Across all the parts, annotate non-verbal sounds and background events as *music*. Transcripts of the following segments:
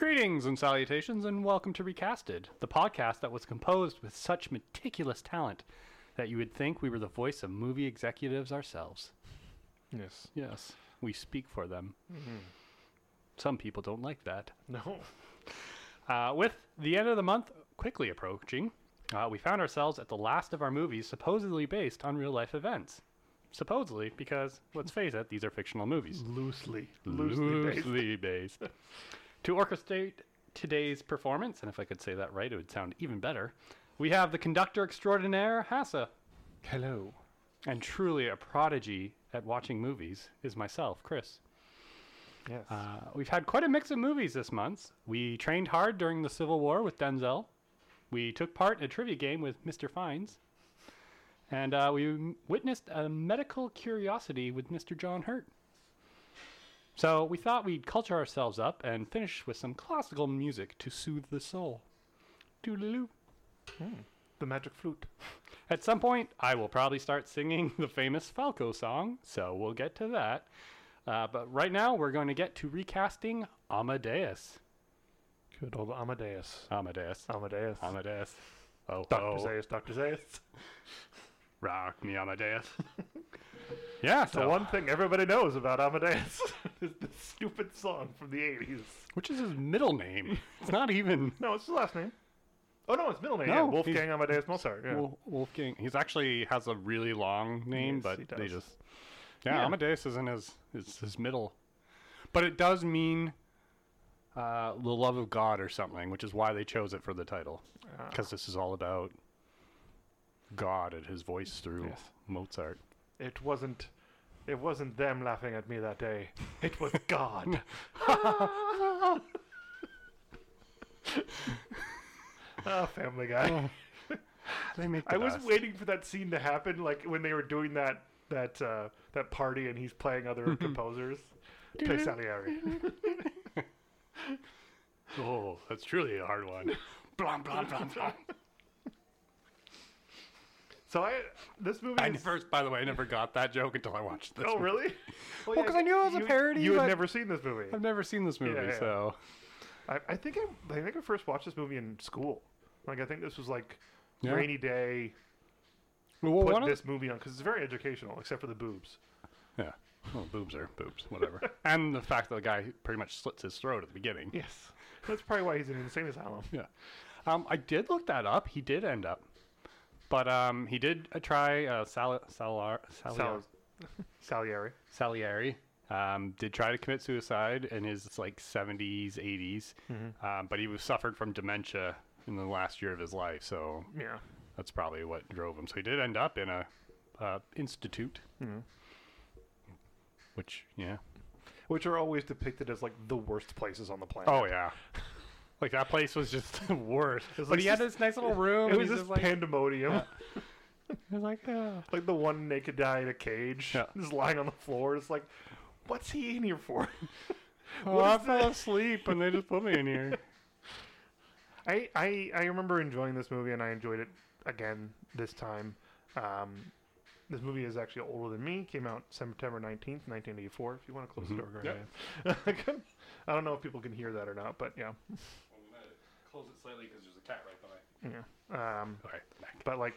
Greetings and salutations, and welcome to Recasted, the podcast that was composed with such meticulous talent that you would think we were the voice of movie executives ourselves. Yes. Yes, we speak for them. Mm-hmm. Some people don't like that. No. Uh, with the end of the month quickly approaching, uh, we found ourselves at the last of our movies supposedly based on real life events. Supposedly, because let's face it, these are fictional movies. Loosely. Loosely based. Loosely based. To orchestrate today's performance, and if I could say that right, it would sound even better. We have the conductor extraordinaire, Hassa, Hello. and truly a prodigy at watching movies is myself, Chris. Yes. Uh, we've had quite a mix of movies this month. We trained hard during the Civil War with Denzel. We took part in a trivia game with Mr. Fiennes. And uh, we witnessed a medical curiosity with Mr. John Hurt. So we thought we'd culture ourselves up and finish with some classical music to soothe the soul. Doodaloo. the magic flute. At some point, I will probably start singing *laughs* the famous Falco song, so we'll get to that. Uh, but right now, we're going to get to recasting Amadeus. Good old Amadeus. Amadeus. Amadeus. Amadeus. Oh, Dr. oh. Zaius, Dr. Zaius. Rock me, Amadeus. *laughs* yeah, The so, one thing everybody knows about Amadeus *laughs* is the stupid song from the 80s. which is his middle name. It's not even No, it's his last name. Oh, no, it's middle name. No, yeah, Wolfgang Amadeus Mozart. Yeah. Wol- Wolfgang. He's actually has a really long name, Yes, but he they just yeah, Yeah. Amadeus isn't his his, his middle, but it does mean uh, the love of God or something, which is why they chose it for the title Ah. because this is all about God and his voice through Yes. Mozart. It wasn't. It wasn't them laughing at me that day. It was *laughs* God. *laughs* Ah, Family Guy. They make. I the was best. waiting for that scene to happen, like when they were doing that that uh, that party and he's playing other *laughs* composers. Play Salieri. Oh, that's truly a hard one. Blom, blom, blom, blom. So I this movie. I is- never, by the way, I never got that joke until I watched this. oh movie. really? *laughs* Well, Well, 'cause I knew it was a parody, You had never seen this movie. I've never seen this movie, yeah. so I, I think I, I think I first watched this movie in school. Like I think this was like Yeah. rainy day. well, Put this movie on because it's very educational, except for the boobs. Yeah. Well, boobs are boobs, whatever. *laughs* and the fact that the guy pretty much slits his throat at the beginning. Yes, that's probably why he's in an insane asylum. Yeah. Um, I did look that up. He did end up, but um, he did uh, try uh, Sal- Salar- Salieri. Sal- *laughs* Salieri. Salieri. Um, did try to commit suicide in his like 70s, 80s, um, but he was suffered from dementia in the last year of his life. So Yeah. that's probably what drove him. So he did end up in a uh, institute, Mhm. which yeah. Which are always depicted as like the worst places on the planet. Oh yeah. Like that place was just *laughs* the worst. But like he had this nice little *laughs* room. It was just like, pandemonium. he *laughs* was like, oh. like the one naked guy in a cage, Yeah. just lying on the floor. It's like, what's he in here for? well, I fell that? asleep and they just put me in here. I, I I remember enjoying this movie, and I enjoyed it again this time. Um, this movie is actually older than me. Came out September nineteenth, nineteen eighty four. If you want to close Mhm. the door, go Yep. ahead. I don't know if people can hear that or not, but yeah, close it slightly because there's a cat right by. yeah. Um, Okay, back. but like,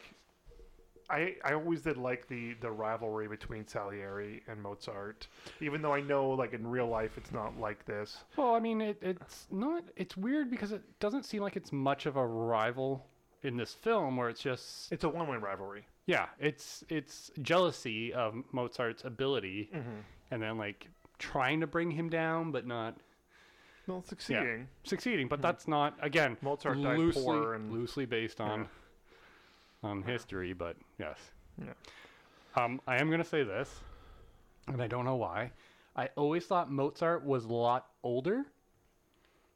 I I always did like the the rivalry between Salieri and Mozart, even though I know like in real life it's not like this. Well, I mean, it, it's not. It's weird because it doesn't seem like it's much of a rival in this film, where it's just It's a one way rivalry. yeah, it's it's jealousy of Mozart's ability, Mm-hmm. and then like trying to bring him down, but not Well, succeeding. succeeding. But that's not again Mozart died loosely poor and loosely based on Yeah. on history, but yes. Yeah. Um, I am gonna say this, and I don't know why. I always thought Mozart was a lot older.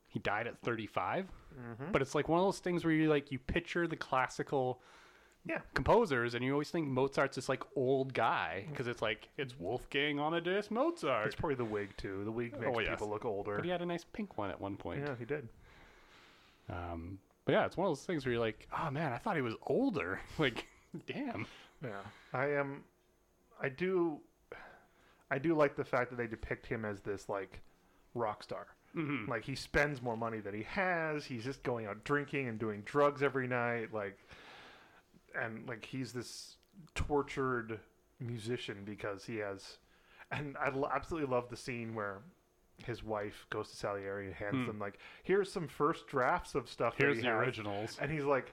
He died at 35, Mhm. but it's like one of those things where you like you picture the classical Yeah. composers, and you always think Mozart's this like old guy because it's like it's Wolfgang Amadeus Mozart. It's probably the wig too. The wig makes Oh, yes. people look older. But he had a nice pink one at one point. Yeah, he did. Um, but yeah, it's one of those things where you're like, oh man, I thought he was older. *laughs* like, damn. Yeah, I am. I do. I do like the fact that they depict him as this like rock star. Mhm. Like he spends more money than he has. He's just going out drinking and doing drugs every night. Like, and like he's this tortured musician because he has. And I absolutely love the scene where his wife goes to Salieri and hands Hmm. them like, "Here's some first drafts of stuff." Here's he the has." originals. And he's like,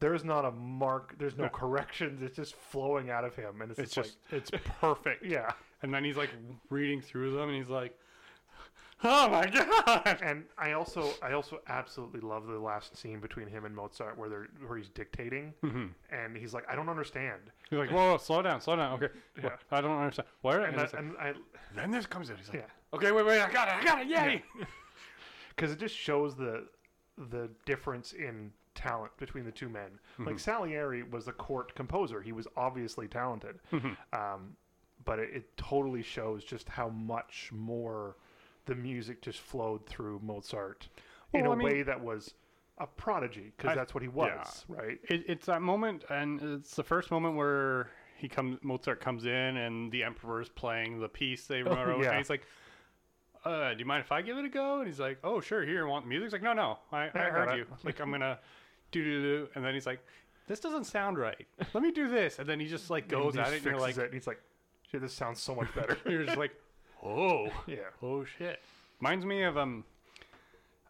"There's not a mark. There's no Yeah. corrections. It's just flowing out of him." And it's, It's just, just it's perfect. *laughs* yeah. And then he's like reading through them, and he's like, "Oh my god!" *laughs* And I also, I also absolutely love the last scene between him and Mozart, where they're where he's dictating, hmm and he's like, "I don't understand." He's like, "Whoa, whoa, slow down, slow down." Okay, Yeah. I don't understand. What? And, And, that, like, and I, then this comes in. He's like, yeah, "Okay, wait, wait, I got it, I got it, yay!" because *laughs* it just shows the the difference in talent between the two men. Like Mhm. Salieri was a court composer; he was obviously talented, Mhm. um, but it, it totally shows just how much more the music just flowed through Mozart in Well, a I mean- way that was a prodigy, because that's what he was, right? It, it's that moment, and it's the first moment where he comes, Mozart comes in, and the emperor's playing the piece they wrote, Oh, yeah. and he's like, uh, "Do you mind if I give it a go?" And he's like, "Oh, sure. Here, want the music?" He's like, "No, no, I, I, I heard it." you. *laughs* Like, I'm gonna do do do," and then he's like, "This doesn't sound right. Let me do this," and then he just like goes at it, and you're like, it, and he's like, "Shit, this sounds so much better." *laughs* you're just like, "Oh, *laughs* yeah. oh shit." Reminds me of um,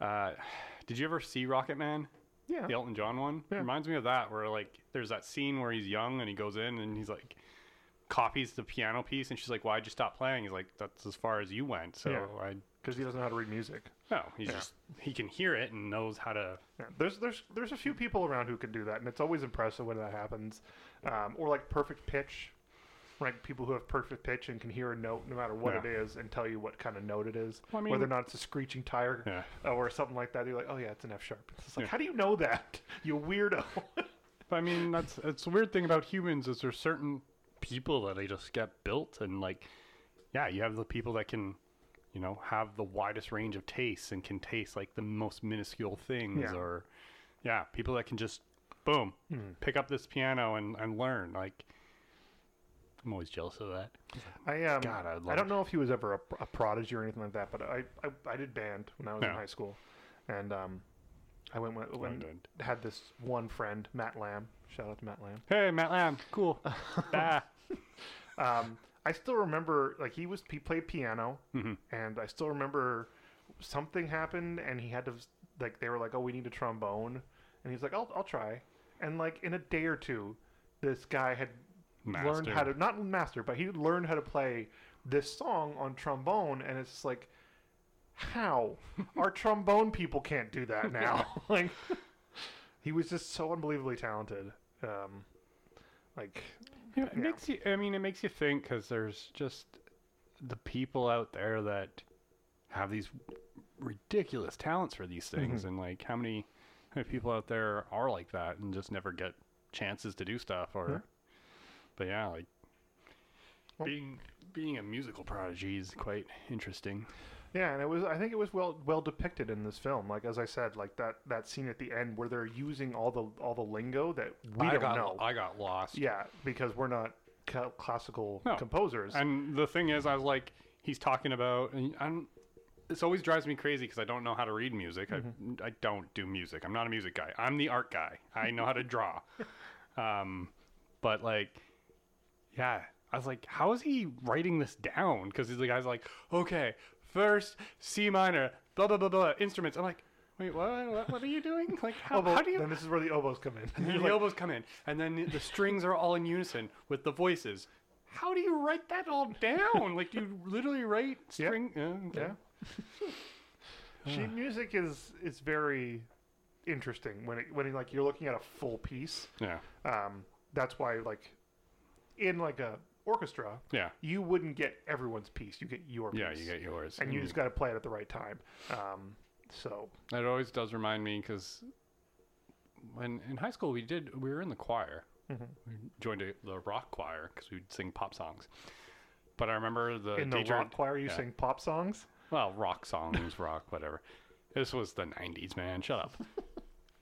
uh, did you ever see Rocket Man? Yeah. the Elton John one. Yeah. Reminds me of that, where like there's that scene where he's young and he goes in and he's like copies the piano piece, and she's like, "Why'd you stop playing?" He's like, "That's as far as you went." So Yeah. I Because he doesn't know how to read music. no, he's Yeah. just he can hear it and knows how to. Yeah. There's there's there's a few people around who can do that, and it's always impressive when that happens. Um, or like perfect pitch, like people who have perfect pitch and can hear a note no matter what Yeah. it is and tell you what kind of note it is, Well, I mean, whether or not it's a screeching tire yeah. or something like that. You're like, oh yeah, it's an F sharp. It's like, Yeah. how do you know that? You weirdo. *laughs* I mean, that's it's the weird thing about humans is there's certain people that they just get built, and like, yeah, you have the people that can, you know, have the widest range of tastes and can taste like the most minuscule things, Yeah. or yeah, people that can just boom Hmm. pick up this piano and and learn. Like, I'm always jealous of that. I um, God, I'd I don't know if he was ever a, a prodigy or anything like that, but I, I, I did band when I was in high school, and um, I went London. had this one friend, Matt Lamb. Shout out to Matt Lamb. Hey, Matt Lamb, cool. *laughs* ah. Um, I still remember like he was he played piano, Mhm. and I still remember something happened, and he had to like they were like, oh, we need a trombone, and he's like, I'll I'll try, and like in a day or two, this guy had learned how to not master, but he learned how to play this song on trombone, and it's just like. How our *laughs* trombone people can't do that now? *laughs* like, he was just so unbelievably talented. Um, like, Yeah, it Yeah. makes you. I mean, it makes you think because there's just the people out there that have these ridiculous talents for these things, Mhm. and like how many, how many people out there are like that and just never get chances to do stuff. Or. But yeah, like Well- being being a musical prodigy is quite interesting. Yeah, and it was. I think it was well well depicted in this film. Like as I said, like that that scene at the end where they're using all the all the lingo that we I don't got, know. I got lost. yeah, because we're not ca- classical No. composers. And the thing is, I was like, he's talking about, and I'm, this always drives me crazy because I don't know how to read music. I, I don't do music. I'm not a music guy. I'm the art guy. I know how to draw. *laughs* Um, but like, yeah, I was like, how is he writing this down? Because the guy's like, okay, first C minor, blah blah blah blah, instruments. I'm like, wait, what? What, what are you doing? Like, how, Oboe- how do you? Then this is where the oboes come in. And *laughs* then You're the like, elbows come in, and then the strings are all in unison with the voices. How do you write that all down? *laughs* like you literally write string? uh, okay. yeah. *laughs* Sheet music is is very interesting when it when it, like you're looking at a full piece. Yeah. Um, that's why like in like a orchestra, Yeah. you wouldn't get everyone's piece. You get your piece. Yeah. You get yours. and you Mm. just got to play it at the right time. Um, so That always does remind me because when in high school we did we were in the choir. Mhm. We joined a, the rock choir because we'd sing pop songs. But I remember the in the rock choir, you yeah. sing pop songs. Well, rock songs, rock, whatever. This was the '90s, man. Shut up. *laughs*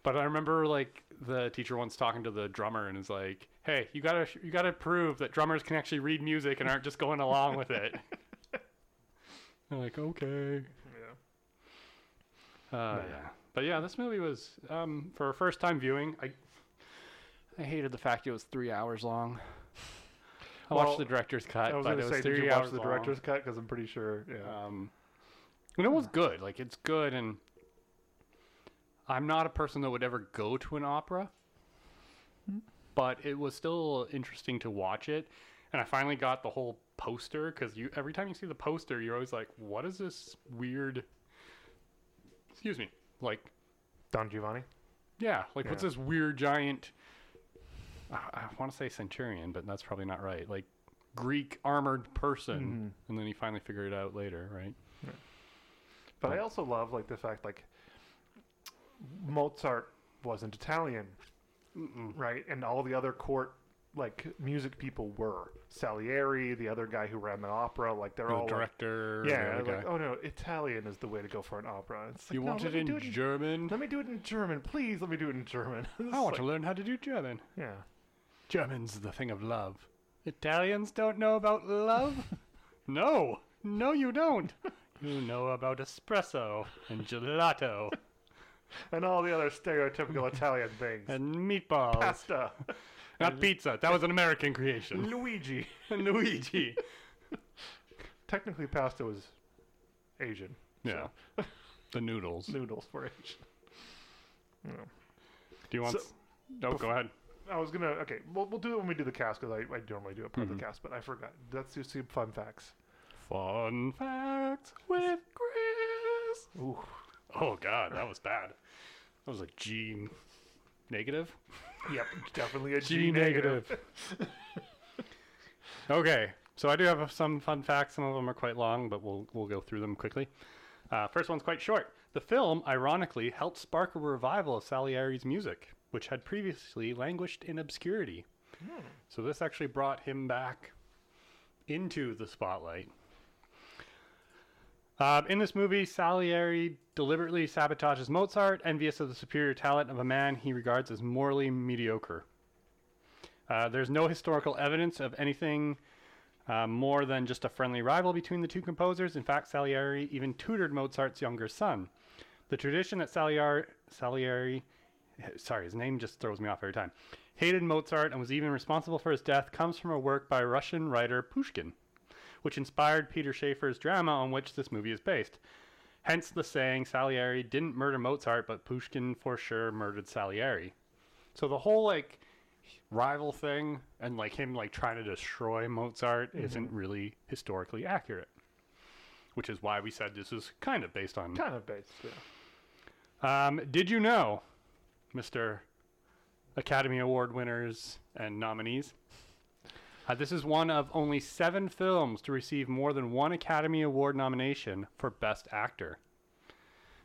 But I remember like the teacher once talking to the drummer and is like, "Hey, you gotta you gotta prove that drummers can actually read music and aren't just going along with it." *laughs* I'm like, okay. Yeah. Uh, yeah. But yeah, this movie was um, for a first time viewing. I I hated the fact it was three hours long. I Well, watched the director's cut, I was going to say, three did you watch the long. director's cut? Because I'm pretty sure. Yeah. Um, and it was good. Like it's good, and I'm not a person that would ever go to an opera, but it was still interesting to watch it. And I finally got the whole poster because you every time you see the poster, you're always like, "What is this weird?" Excuse me, like Don Giovanni. yeah, like what's this weird giant? I, I want to say centurion, but that's probably not right. Like Greek armored person, Mhm. and then you finally figure it out later, right? But I also love like the fact like Mozart wasn't Italian, Mm-mm. right? And all the other court like music people were. Salieri, the other guy who ran the opera, like they're the all director. the yeah, like guy. oh no, Italian is the way to go for an opera. It's like, you no, want it in it German? Let me do it in German, please. Let me do it in German. *laughs* I want like- to learn how to do German. Yeah. German's the thing of love. Italians don't know about love? *laughs* no, no, you don't. You know about espresso and gelato And all the other stereotypical *laughs* Italian things. and meatballs. Pasta. *laughs* Not pizza. That was an American creation. Luigi. *laughs* Luigi. Technically, pasta was Asian. Yeah. the noodles. Noodles were Asian. Yeah. Do you want? So- s- no, go ahead. I was gonna. Okay, we'll, we'll do it when we do the cast because I, I normally do it part of Mhm. the cast, but I forgot. Let's do some fun facts. Fun facts with Chris. Ooh. *laughs* Oh God, that was bad. That was a G negative. Yep, definitely a *laughs* G G negative. *laughs* Okay, so I do have some fun facts. Some of them are quite long, but we'll we'll go through them quickly. Uh, first one's quite short. The film, ironically, helped spark a revival of Salieri's music, which had previously languished in obscurity. Hmm. So this actually brought him back into the spotlight. Um, in this movie, Salieri deliberately sabotages Mozart, envious of the superior talent of a man he regards as morally mediocre. Uh, there's no historical evidence of anything uh, more than just a friendly rival between the two composers. In fact, Salieri even tutored Mozart's younger son. The tradition that Salieri, Salieri sorry, his name just throws me off every time, hated Mozart and was even responsible for his death comes from a work by Russian writer Pushkin, which inspired Peter Shaffer's drama on which this movie is based. Hence the saying Salieri didn't murder Mozart, but Pushkin for sure murdered Salieri. So the whole like rival thing and like him like trying to destroy Mozart isn't really historically accurate. Which is why we said this is kind of based on Kind of based. Yeah. um, did you know, Mr. Academy Award winners and nominees? Uh, this is one of only seven films to receive more than one Academy Award nomination for Best Actor.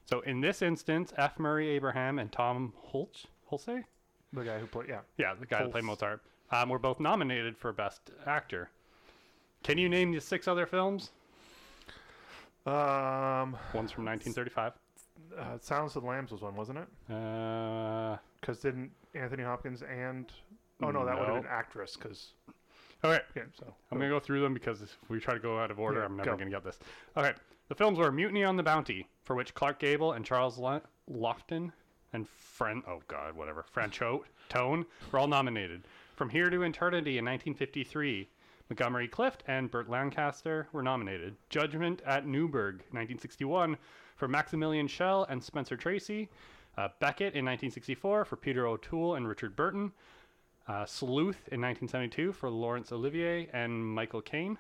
So in this instance, F. Murray Abraham and Tom Holtz, Holtze? The guy who played. Yeah. Yeah, the guy that played Mozart, um, were both nominated for Best Actor. Can you name the six other films? Um. One's from 1935. Uh, Silence of the Lambs was one, wasn't it? Uh, Because didn't Anthony Hopkins and oh no, that would have been actress. Because okay, yeah, so I'm gonna go through them because if we try to go out of order, Yeah, I'm never go. gonna get this. Okay, the films were Mutiny on the Bounty, for which Clark Gable and Charles Lo- Lofton and Fran oh god, whatever, *laughs* Franchot Tone were all nominated. From Here to Eternity in 1953, Montgomery Clift and Burt Lancaster were nominated. Judgment at Nuremberg, 1961, for Maximilian Schell and Spencer Tracy. Uh, Becket in 1964 for Peter O'Toole and Richard Burton. Uh, Sleuth in 1972 for Laurence Olivier and Michael Caine.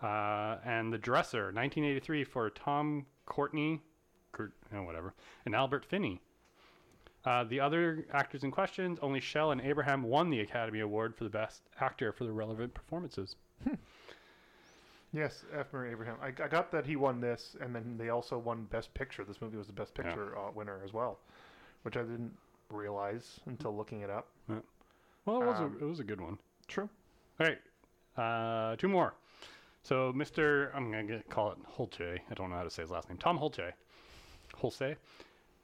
Uh, and The Dresser, 1983 for Tom Courtenay, Curt, oh, whatever, and Albert Finney. Uh, the other actors in question, only Schell and Abraham won the Academy Award for the Best Actor for the relevant performances. yes, F. Murray Abraham. I, I got that he won this, and then they also won Best Picture. This movie was the Best Yeah. Picture uh, winner as well, which I didn't realize until looking it up. Well, it was, Um, a, it was a good one. True. All right, uh, two more. So, Mr. I'm gonna call it Holche. I don't know how to say his last name. Tom Holche. Holse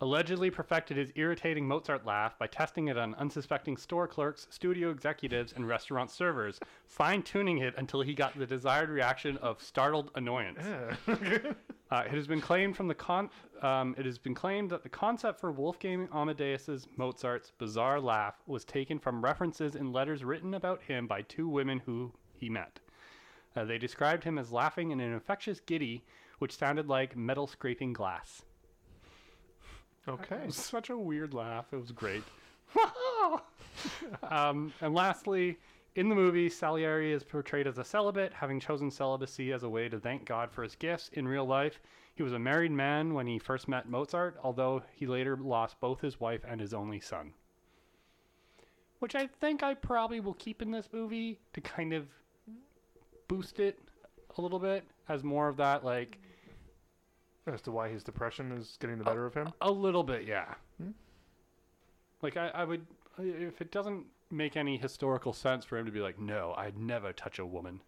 allegedly perfected his irritating Mozart laugh by testing it on unsuspecting store clerks, studio executives, and restaurant servers, fine tuning it until he got the desired reaction of startled annoyance. Yeah. *laughs* Uh, it has been claimed from the con. Um, it has been claimed that the concept for Wolfgang Amadeus's Mozart's bizarre laugh was taken from references in letters written about him by two women who he met. Uh, they described him as laughing in an infectious giddy, which sounded like metal scraping glass. Okay. *laughs* Such a weird laugh. It was great. *laughs* um, and lastly, in the movie, Salieri is portrayed as a celibate, having chosen celibacy as a way to thank God for his gifts. In real life, he was a married man when he first met Mozart, although he later lost both his wife and his only son. Which I think I probably will keep in this movie to kind of boost it a little bit as more of that, like, As to why his depression is getting the better of him. A little bit, yeah. Hmm. Like I, I would, if it doesn't make any historical sense for him to be like, no, I'd never touch a woman,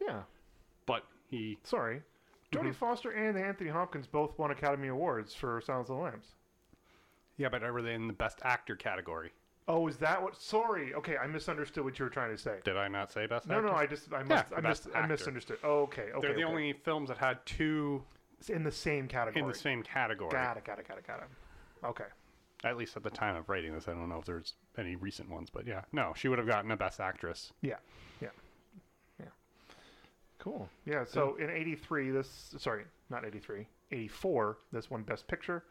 Yeah. but he, Sorry. Jodie Mhm. Foster and Anthony Hopkins both won Academy Awards for Silence of the Lambs. yeah, but were they in the best actor category? Oh, is that what? Sorry. Okay, I misunderstood what you were trying to say. Did I not say best No, actor? no, no, I just I must I, mis- I misunderstood. Oh, okay, okay. They're the okay. only films that had two It's in the same category. in the same category. Got it, got it, got it, got it. Okay. At least at the time of writing this, I don't know if there's any recent ones, but yeah, no, she would have gotten a best actress. Yeah, yeah, yeah. Cool. Yeah. So in '83, this sorry, not '83, '84, this won Best Picture.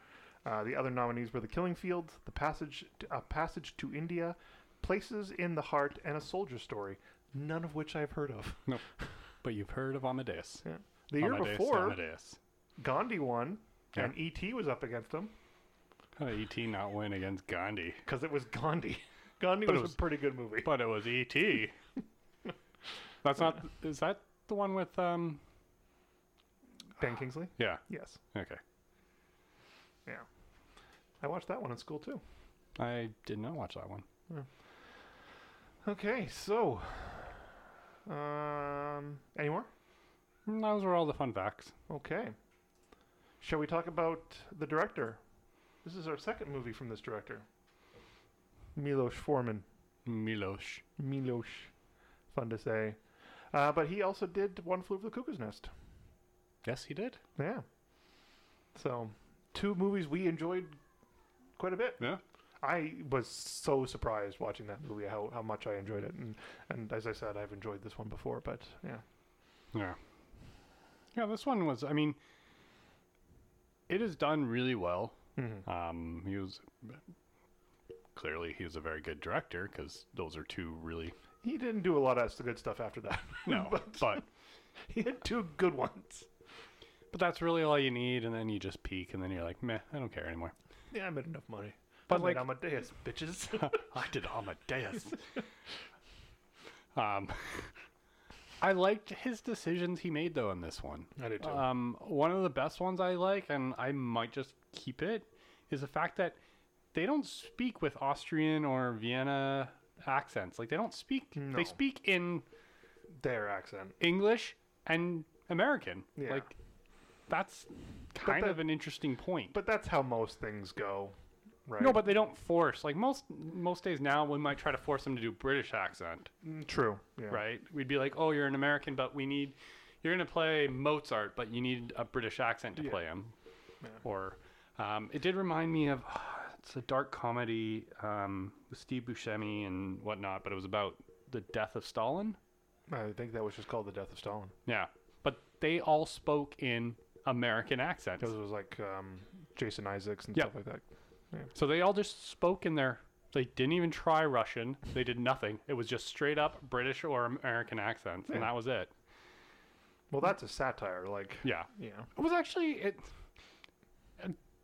Uh, the other nominees were The Killing Fields, The Passage, A Passage to India, Places in the Heart, and A Soldier Story. None of which I've heard of. No, *laughs* but you've heard of Amadeus. Yeah. The year Amadeus, before, Amadeus. Gandhi won, Yeah. and E.T. was up against him How did E.T. not win against Gandhi? because it was Gandhi. *laughs* Gandhi was, was- a pretty good movie. But it was E.T. *laughs* That's not. Is that the one with um? Ben Kingsley. *sighs* Yeah. Yes. Okay. Yeah. I watched that one in school too. I did not watch that one. Okay, so um, any more? Those were all the fun facts. Okay. Shall we talk about the director? This is our second movie from this director. Milos Forman. Milosh. Milos. Fun to say. Uh, but he also did One Flew Over the Cuckoo's Nest. Yes, he did. Yeah. So, two movies we enjoyed quite a bit. Yeah. I was so surprised watching that movie how, how much I enjoyed it. And, and as I said, I've enjoyed this one before, but yeah. Yeah. Yeah. This one was. I mean, it is done really well. Mm-hmm. Um, he was clearly he was a very good director because those are two really He didn't do a lot of good stuff after that. *laughs* no, But- *laughs* but he had two good ones. but that's really all you need, and then you just peak, and then you're like, meh, I don't care anymore. Yeah, I made enough money. But I like, Amadeus, bitches. *laughs* I did Amadeus. um, I liked his decisions he made though in this one. I did too. Um, one of the best ones I like, and I might just keep it, is the fact that they don't speak with Austrian or Vienna accents. Like they don't speak. No. They speak in Their accent. English and American. Yeah. Like that's kind that- of an interesting point. But that's how most things go, right? No, but they don't force. Like most most days now, we might try to force them to do British accent, Mm, true. Yeah. right? We'd be like, "Oh, you're an American, but we need you're gonna play Mozart, but you need a British accent to Yeah. play him." Yeah. Or um, it did remind me of *sighs* it's a dark comedy um, with Steve Buscemi and whatnot, but it was about the death of Stalin. I think that was just called The Death of Stalin. Yeah, but they all spoke in American accents. Because it was like um, Jason Isaacs and Yeah. stuff like that. Yeah. So they all just spoke in their. They didn't even try Russian. They did nothing. It was just straight up British or American accents, and that was it. Well, that's a satire. Like, Yeah, yeah. it was actually it,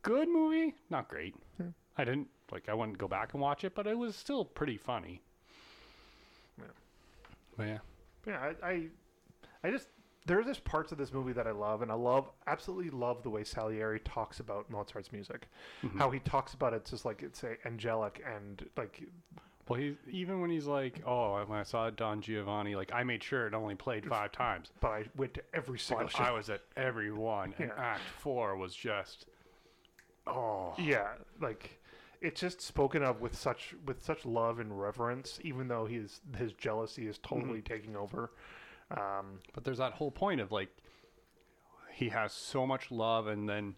good movie. Not great. Yeah. I didn't like. I wouldn't go back and watch it, but it was still pretty funny. Yeah. But yeah. Yeah, I, I, I just there are just parts of this movie that I love, and I love absolutely love the way Salieri talks about Mozart's music. Mhm. How he talks about it just like it's a angelic and like Well, he's even when he's like, "Oh, when I saw Don Giovanni, like I made sure it only played five times, but I went to every single but show. I was at every one, and *laughs* Yeah. Act Four was just, oh, yeah, like it's just spoken of with such with such love and reverence, even though his his jealousy is totally taking over. Um, But there's that whole point of like he has so much love and then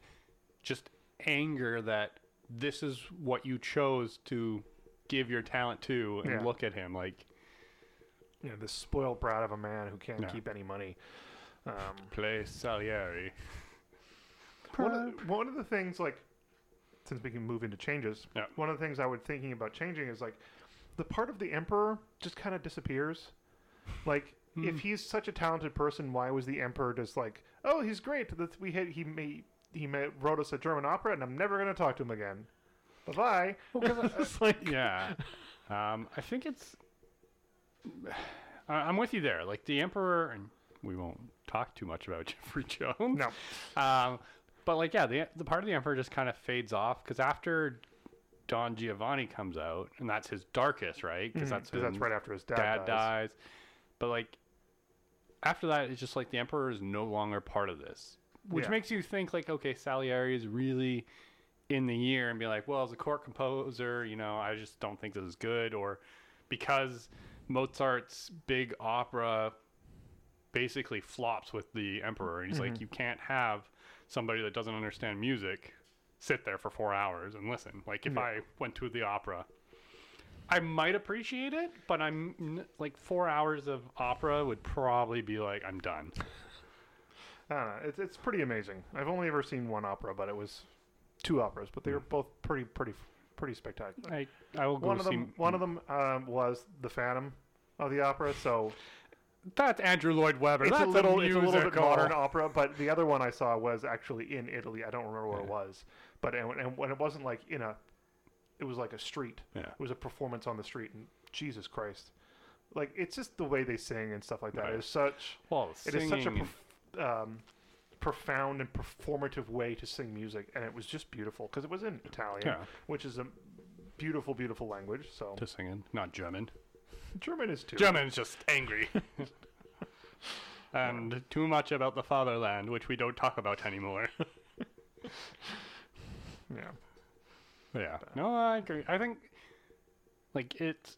just anger that this is what you chose to give your talent to and Yeah. look at him like You know, this spoiled brat of a man who can't keep any money. Um, play Salieri. one, of, one of the things, like, since we can move into changes, Yeah. one of the things I was thinking about changing is like the part of the emperor just kind of disappears. Like, Hmm. if he's such a talented person, why was the emperor just like, oh, he's great. That we had he made he made, wrote us a German opera, and I'm never going to talk to him again. Bye bye. *laughs* *laughs* it's like, yeah. Um, I think it's. I- I'm with you there. Like the Emperor, and we won't talk too much about *laughs* Jeffrey Jones. no, Um, but like, yeah, the the part of the Emperor just kind of fades off because after Don Giovanni comes out, and that's his darkest, right? Because Mhm, that's that's right after his dad, dad dies. dies. But like, after that, it's just like the Emperor is no longer part of this, which Yeah. makes you think like, okay, Salieri is really in the year and be like, well, as a court composer, you know, I just don't think this is good, or because Mozart's big opera basically flops with the Emperor, and he's like, you can't have somebody that doesn't understand music sit there for four hours and listen. Like if Yeah. I went to the opera. I might appreciate it, but I'm like four hours of opera would probably be like I'm done. I don't know. It's, it's pretty amazing. I've only ever seen one opera, but it was two operas, but they were both pretty, pretty, pretty spectacular. I I will go One of see. them, one of them um, was the Phantom of the opera, so That's Andrew Lloyd Webber. it's That's a little, it's a little bit modern opera. But the other one I saw was actually in Italy. I don't remember where it was, but and, and when it wasn't like in a, it was like a street. Yeah. It was a performance on the street, and Jesus Christ, like it's just the way they sing and stuff like that Right. is such. Well, It is such a prof- um, profound and performative way to sing music, and it was just beautiful because it was in Italian, Yeah, which is a beautiful, beautiful language. So to singing, not German. German is too. German's just angry. *laughs* and too much about the fatherland, which we don't talk about anymore. *laughs* Yeah. yeah. No, I agree. I think, like, it's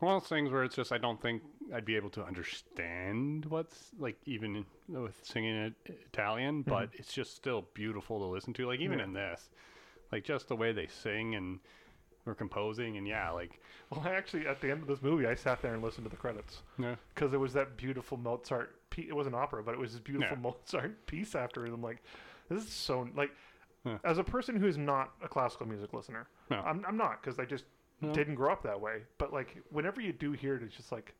one of those things where it's just I don't think I'd be able to understand what's, like, even with singing it Italian, mm-hmm. but it's just still beautiful to listen to. Like, even Yeah. in this, like, just the way they sing and or composing, and yeah, like, *laughs* Well, I actually, at the end of this movie, I sat there and listened to the credits yeah. because it was that beautiful Mozart. Pe- it was an opera, but it was this beautiful Yeah. Mozart *laughs* piece after it. I'm like, this is so like. Yeah. As a person who is not a classical music listener, No. I'm, I'm not because I just No. didn't grow up that way. But like, whenever you do hear it, it's just like,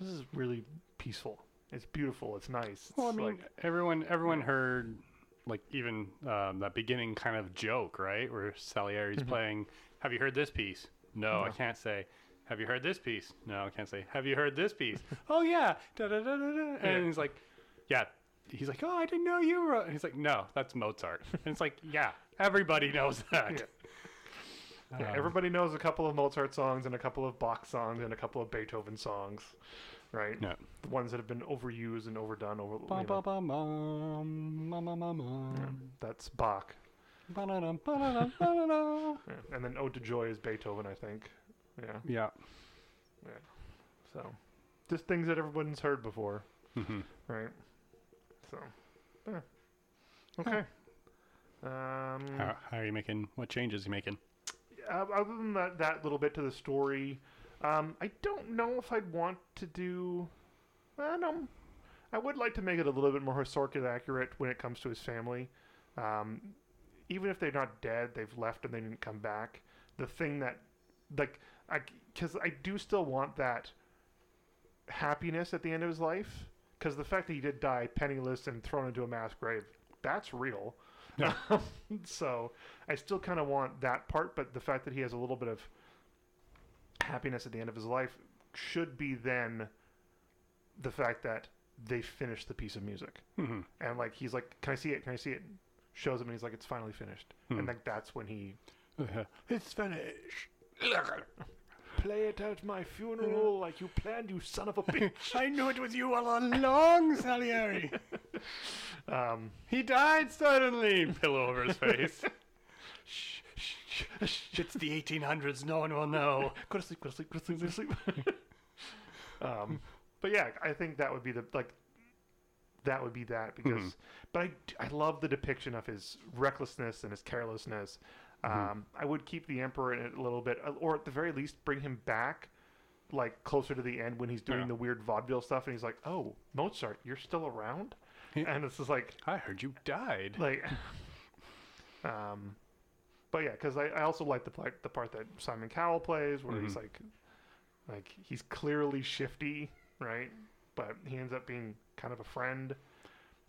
this is really peaceful. It's beautiful. It's nice. Well, I mean, like, everyone everyone heard like even um, that beginning kind of joke, right? Where Salieri's Mhm. playing. Have you heard this piece? No, I can't say. Have you heard this piece? No, I can't say. Have you heard this piece? *laughs* oh yeah, da da da da da. And he's like, yeah. He's like, oh, I didn't know you wrote. And he's like, no, that's Mozart. *laughs* and it's like, yeah, everybody knows *laughs* that. yeah, Um, everybody knows a couple of Mozart songs and a couple of Bach songs and a couple of Beethoven songs, right? Yeah. The ones that have been overused and overdone. Over, you Bum, know, bum, bum, bum, bum, bum, bum, bum. that's Bach. Ba-da-dum, ba-da-dum, ba-da-dum. Yeah. And then Ode to Joy is Beethoven, I think. Yeah. Yeah. Yeah. So, just things that everyone's heard before, Mhm. right? So, yeah. Okay. Um, How, how are you making? What changes are you making? uh, other than that, that little bit to the story, um, I don't know if I'd want to do. I don't. I would like to make it a little bit more historically accurate when it comes to his family. Um, even if they're not dead, they've left and they didn't come back. The thing that, like, I because I do still want that happiness at the end of his life. Because the fact that he did die penniless and thrown into a mass grave, that's real. Yeah. *laughs* so I still kind of want that part, but the fact that he has a little bit of happiness at the end of his life should be then the fact that they finished the piece of music. hmm And like he's like, "Can I see it? Can I see it?" Shows him, and he's like, "It's finally finished." Hmm. And like that's when he It's finished. play it at my funeral like you planned, you son of a *laughs* bitch. I knew it was you all along, Salieri. *laughs* um, He died suddenly. *laughs* Pillow over his face. shh, shh, shh, shh. It's the 1800s. No one will know. go to sleep, go to sleep, go to sleep, go to sleep. um, but yeah, I think that would be the like that would be that because Mhm. but I, I love the depiction of his recklessness and his carelessness Mhm. um, i would keep the emperor in it a little bit or at the very least bring him back like closer to the end when he's doing Yeah. the weird vaudeville stuff and he's like oh mozart you're still around and it's just like I heard you died. like *laughs* um but yeah because I, I also like the part the part that simon callow plays where he's Mhm. like like he's clearly shifty right but he ends up being kind of a friend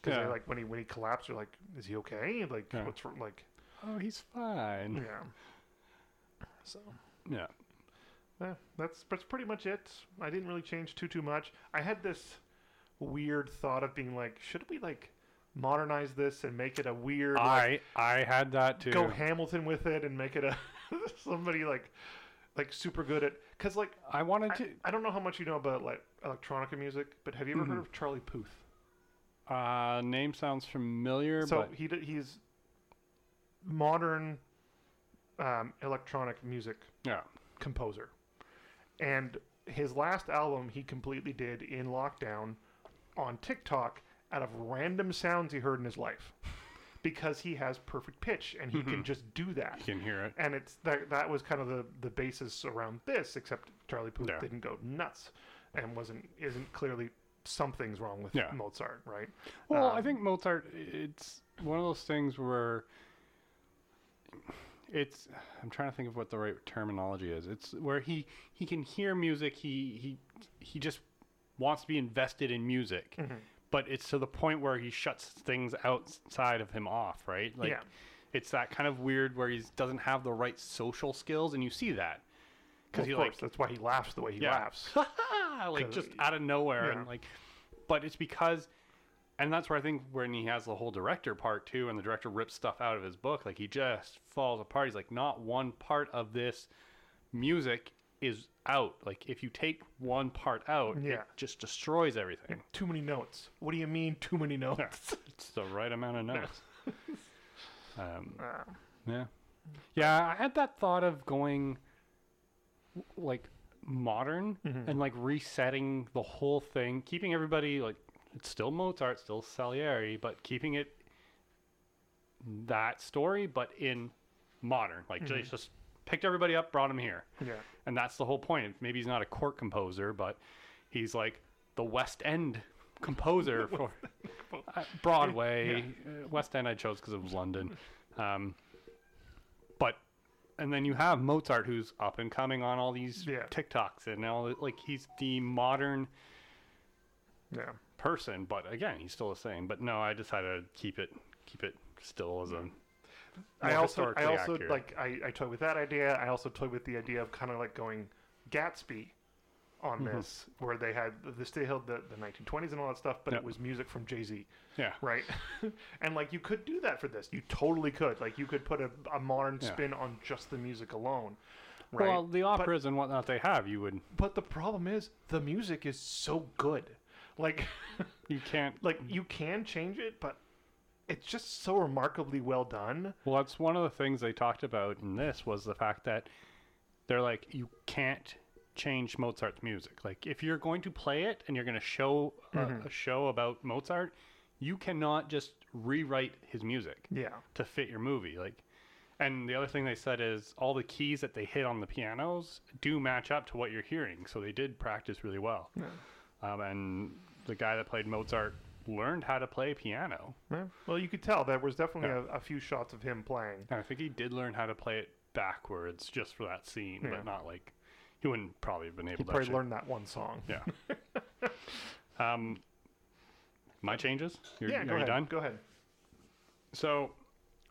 because Yeah. like when he when he collapsed they're like is he okay like Yeah. what's like Oh, he's fine. yeah so Yeah. yeah, that's that's pretty much it i didn't really change too too much i had this weird thought of being like should we like modernize this and make it a weird like, I I had that too. go Hamilton with it and make it a *laughs* somebody like like super good at because like I wanted I, to. I don't know how much you know about like electronica music, but have you ever heard Mhm. of Charlie Puth? Uh, name sounds familiar, So but he he's modern um, electronic music yeah. composer, and his last album he completely did in lockdown on TikTok out of random sounds he heard in his life. Because he has perfect pitch and he can Mhm. just do that. You can hear it. and it's that that was kind of the the basis around this except charlie puth Yeah. didn't go nuts and wasn't isn't clearly something's wrong with Yeah. mozart right Well, I Um, think Mozart. It's one of those things where it's. I'm trying to think of what the right terminology is. It's where he he can hear music. He he he just wants to be invested in music, Mhm. But it's to the point where he shuts things outside of him off. Right? Like yeah it's that kind of weird where he doesn't have the right social skills, and you see that because of he course like that's why he laughs the way he Yeah. laughs *laughs* like just *laughs* out of nowhere yeah. and like but it's because and that's where i think when he has the whole director part too and the director rips stuff out of his book like he just falls apart he's like not one part of this music is out like if you take one part out Yeah. it just destroys everything too many notes what do you mean too many notes *laughs* it's the right amount of notes *laughs* um, Uh, yeah. Yeah, I had that thought of going like modern Mhm. and like resetting the whole thing, keeping everybody like it's still Mozart, still Salieri, but keeping it that story but in modern. Like Mhm. just just picked everybody up, brought him here. yeah And that's the whole point. Maybe he's not a court composer, but he's like the West End composer *laughs* for uh, Broadway. Uh, West End I chose because it was London. Um, but and then you have Mozart, who's up and coming on all these Yeah. TikToks and all. Like he's the modern yeah person, but again, he's still the same. But no, I decided to keep it keep it still as a. I also I also accurate. like I, I toyed with that idea. I also toyed with the idea of kind of like going Gatsby on Mhm. this, where they had the they held the, the 1920s and all that stuff, but Yep. it was music from Jay Z, Yeah. right? *laughs* and like you could do that for this. You totally could. Like you could put a, a modern Yeah. spin on just the music alone, right? Well, the operas and whatnot they have, you would but the problem is the music is so good. Like *laughs* you can't like you can change it, but it's just so remarkably well done. Well, that's one of the things they talked about in this was the fact that they're like you can't change Mozart's music. Like if you're going to play it and you're going to show a, Mhm. a show about Mozart, you cannot just rewrite his music Yeah. to fit your movie. Like and the other thing they said is all the keys that they hit on the pianos do match up to what you're hearing. So they did practice really well. Yeah. Um, and the guy that played Mozart learned how to play piano. Well, you could tell there was definitely Yeah. a, a few shots of him playing. And I think he did learn how to play it backwards just for that scene, Yeah. but not like he wouldn't probably have been able He to. probably learned that one song. Yeah. *laughs* um, my changes. You're, yeah, are go ahead. done? Go ahead. So,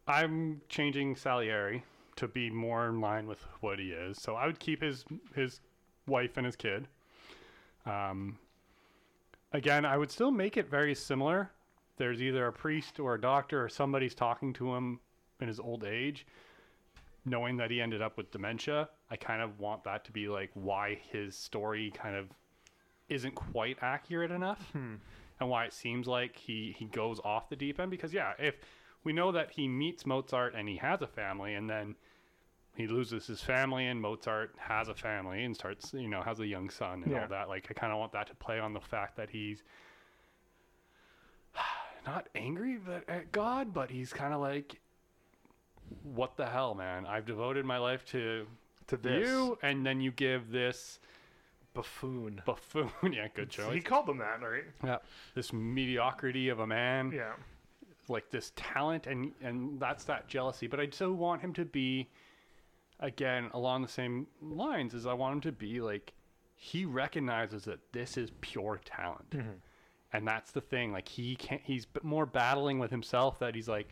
I'm changing Salieri to be more in line with what he is. So I would keep his his wife and his kid. Um, again, I would still make it very similar. There's either a priest or a doctor or somebody's talking to him in his old age, knowing that he ended up with dementia. I kind of want that to be like why his story kind of isn't quite accurate enough Hmm. and why it seems like he he goes off the deep end because yeah if we know that he meets mozart and he has a family and then he loses his family and mozart has a family and starts you know has a young son and Yeah. all that like i kind of want that to play on the fact that he's *sighs* not angry but uh, at God, but he's kind of like, what the hell, man? I've devoted my life to To this you, and then you give this buffoon. buffoon. *laughs* yeah, good choice. He called them that, right? Yeah, this mediocrity of a man. Yeah. like this talent and and that's that jealousy but i still want him to be again along the same lines as i want him to be like he recognizes that this is pure talent mm-hmm. and that's the thing like he can't he's more battling with himself that he's like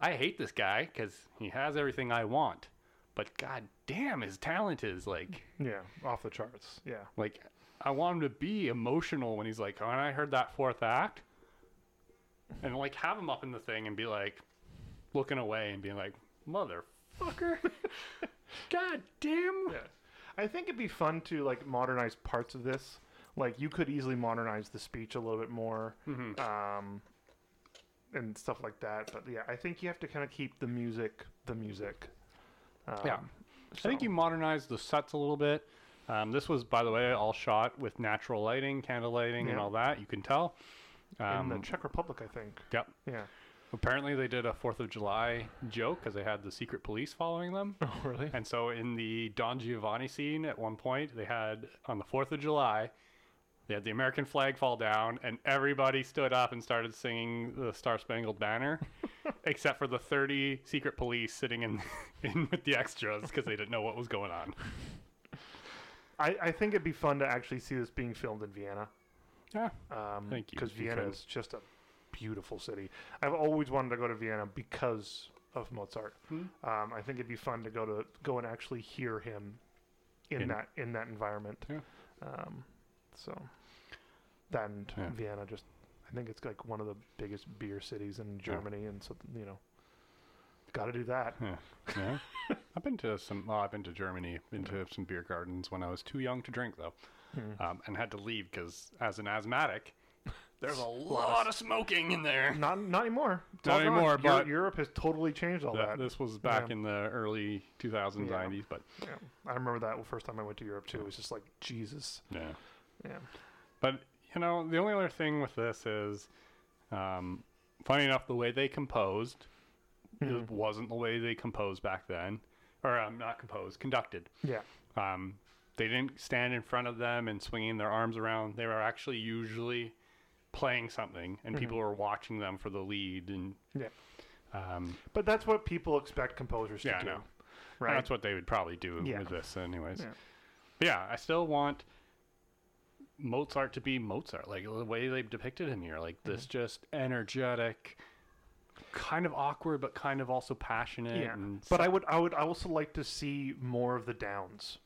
i hate this guy because he has everything i want but god damn his talent is like Yeah. Off the charts. Yeah. like I want him to be emotional when he's like, when I heard that fourth act, and like have him up in the thing and be like, looking away and being like, motherfucker, *laughs* god damn. Yeah. I think it'd be fun to like modernize parts of this. Like you could easily modernize the speech a little bit more, Mhm. um, and stuff like that. But yeah, I think you have to kind of keep the music the music. Um, Yeah. I think you modernized the sets a little bit. Um, this was, by the way, all shot with natural lighting, candle lighting, and all that. You can tell. in Um, the Czech Republic, I think. yep. Yeah. Apparently, they did a Fourth of July joke because they had the secret police following them. *laughs* Oh, really? And so in the Don Giovanni scene at one point, they had on the 4th of July, they had the American flag fall down and everybody stood up and started singing the Star Spangled Banner *laughs* except for the 30 secret police sitting in *laughs* in with the extras because they didn't know what was going on. I, I think it'd be fun to actually see this being filmed in Vienna. Yeah. Um, Thank you. Because Vienna is just a beautiful city. I've always wanted to go to Vienna because of Mozart. Hmm. Um, I think it'd be fun to go to go and actually hear him in, In- that in that environment. Yeah. Um, so that and Yeah. Vienna just I think it's like one of the biggest beer cities in Germany, and so you know, got to do that. Yeah. yeah. *laughs* I've been to some well, I've been to Germany, been to some beer gardens when I was too young to drink though. Hmm. Um, and had to leave because as an asthmatic, there's a lot of lot of smoking in there. Not not anymore. Not all gone. anymore, Eu- but- Europe has totally changed all That- that. this was back Yeah. in the early 2000s, Yeah. 90s, but Yeah, I remember that the first time I went to Europe too. It was just like Jesus. yeah. Yeah. But you know, the only other thing with this is, um, funny enough, the way they composed Mhm. it wasn't the way they composed back then, or um, not composed, conducted. Yeah. Um, they didn't stand in front of them and swinging their arms around. They were actually usually playing something, and people are watching them for the lead. And Mm-hmm. Yeah. um, But that's what people expect composers Yeah, to do. know. Right. That's what they would probably do Yeah. with this, anyways. Yeah. Yeah, I still want Mozart to be Mozart, like the way they've depicted him here, like this Mm-hmm. just energetic, kind of awkward, but kind of also passionate. yeah. and But I would I would also like to see more of the downs,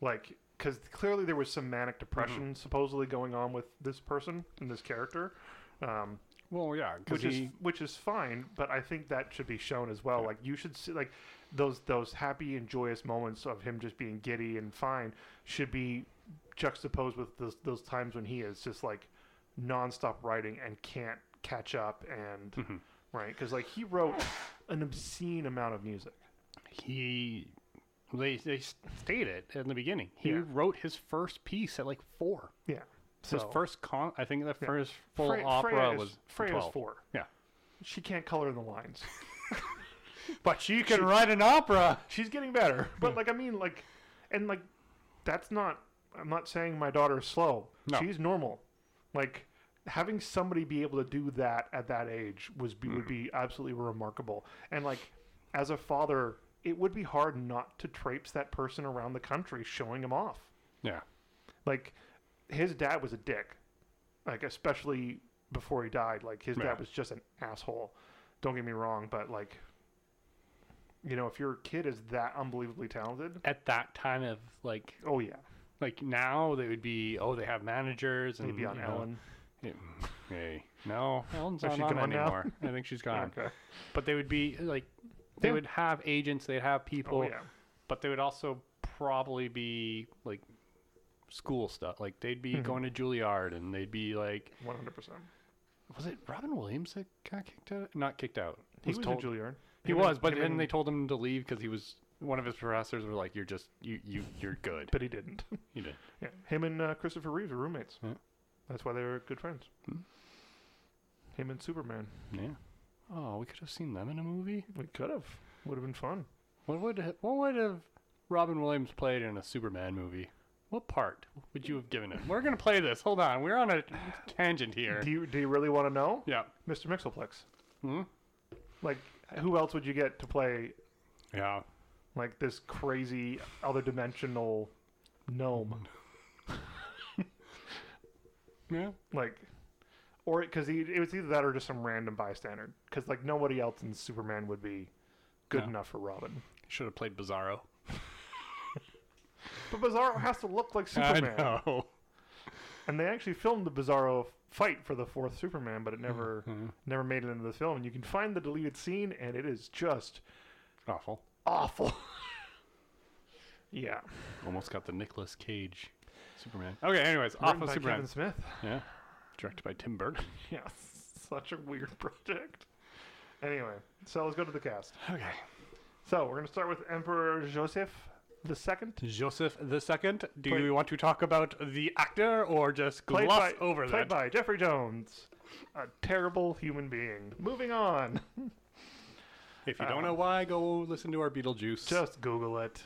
like because clearly there was some manic depression supposedly going on with this person and this character. Um, well, yeah, which he, is which is fine, but I think that should be shown as well. Yeah. Like you should see like those those happy and joyous moments of him just being giddy and fine should be juxtaposed with those those times when he is just like nonstop writing and can't catch up and Mhm. right because like he wrote an obscene amount of music. he they they stated in the beginning he Yeah. wrote his first piece at like four. Yeah, His first con, I think the Yeah. first full Fre- opera Freya is, was Freya 12. four. Yeah. she can't color the lines. *laughs* But she can write an opera. She's getting better, but like I mean, like, and like, that's not. I'm not saying my daughter's slow. No. She's normal. Like having somebody be able to do that at that age was be, would mm-hmm. be absolutely remarkable. And like, as a father, it would be hard not to traipse that person around the country showing him off. Yeah. Like, his dad was a dick. Like especially before he died. Like his Yeah. dad was just an asshole. Don't get me wrong, but like. You know, if your kid is that unbelievably talented, At that time of like oh yeah, like now they would be oh they have managers and he'd be on know, Ellen. Yeah, hey, no, Ellen's not she on anymore. I think she's gone. *laughs* Okay. But they would be like, they Yeah. would have agents, they'd have people, Oh yeah. but they would also probably be like school stuff. Like they'd be Mhm. going to Juilliard and they'd be like, One hundred percent. was it Robin Williams that got kicked out? Not kicked out. He was told, at Juilliard. He was, but then they told him to leave because he was one of his professors were like, "You're just you you you're good." But he didn't. *laughs* He did. yeah. Him and uh, Christopher Reeves were roommates. Yeah. That's why they were good friends. Hmm. Him and Superman. Yeah. Oh, we could have seen them in a movie. We could have. Would have been fun. What would ha- what would have Robin Williams played in a Superman movie? What part would you have given him? We're gonna play this. Hold on, we're on a tangent here. Do you do you really want to know, Yeah. Mr. Mixelplex? Hmm? Like, who else would you get to play Yeah. like this crazy other dimensional gnome? *laughs* Yeah. Like, or because it was either that or just some random bystander. Because like nobody else in Superman would be good No. enough for Robin. Should have played Bizarro. *laughs* But Bizarro has to look like Superman. I know. And they actually filmed the Bizarro fight for the fourth Superman, but it never Mhm. never made it into the film. And you can find the deleted scene, and it is just Awful. awful. *laughs* yeah. Almost got the Nicolas Cage Superman. Okay. Anyways, Written off of Superman. Kevin Smith. Yeah. Directed by Tim Burton. *laughs* Yeah, such a weird *laughs* project. Anyway, so let's go to the cast. Okay. So we're gonna start with Emperor Joseph the Second, Joseph the Second. Do Play- you want to talk about the actor or just played gloss by over played that? by Jeffrey Jones, a terrible human being. Moving on. *laughs* If you don't know why, go listen to our Beetlejuice. Just Google it.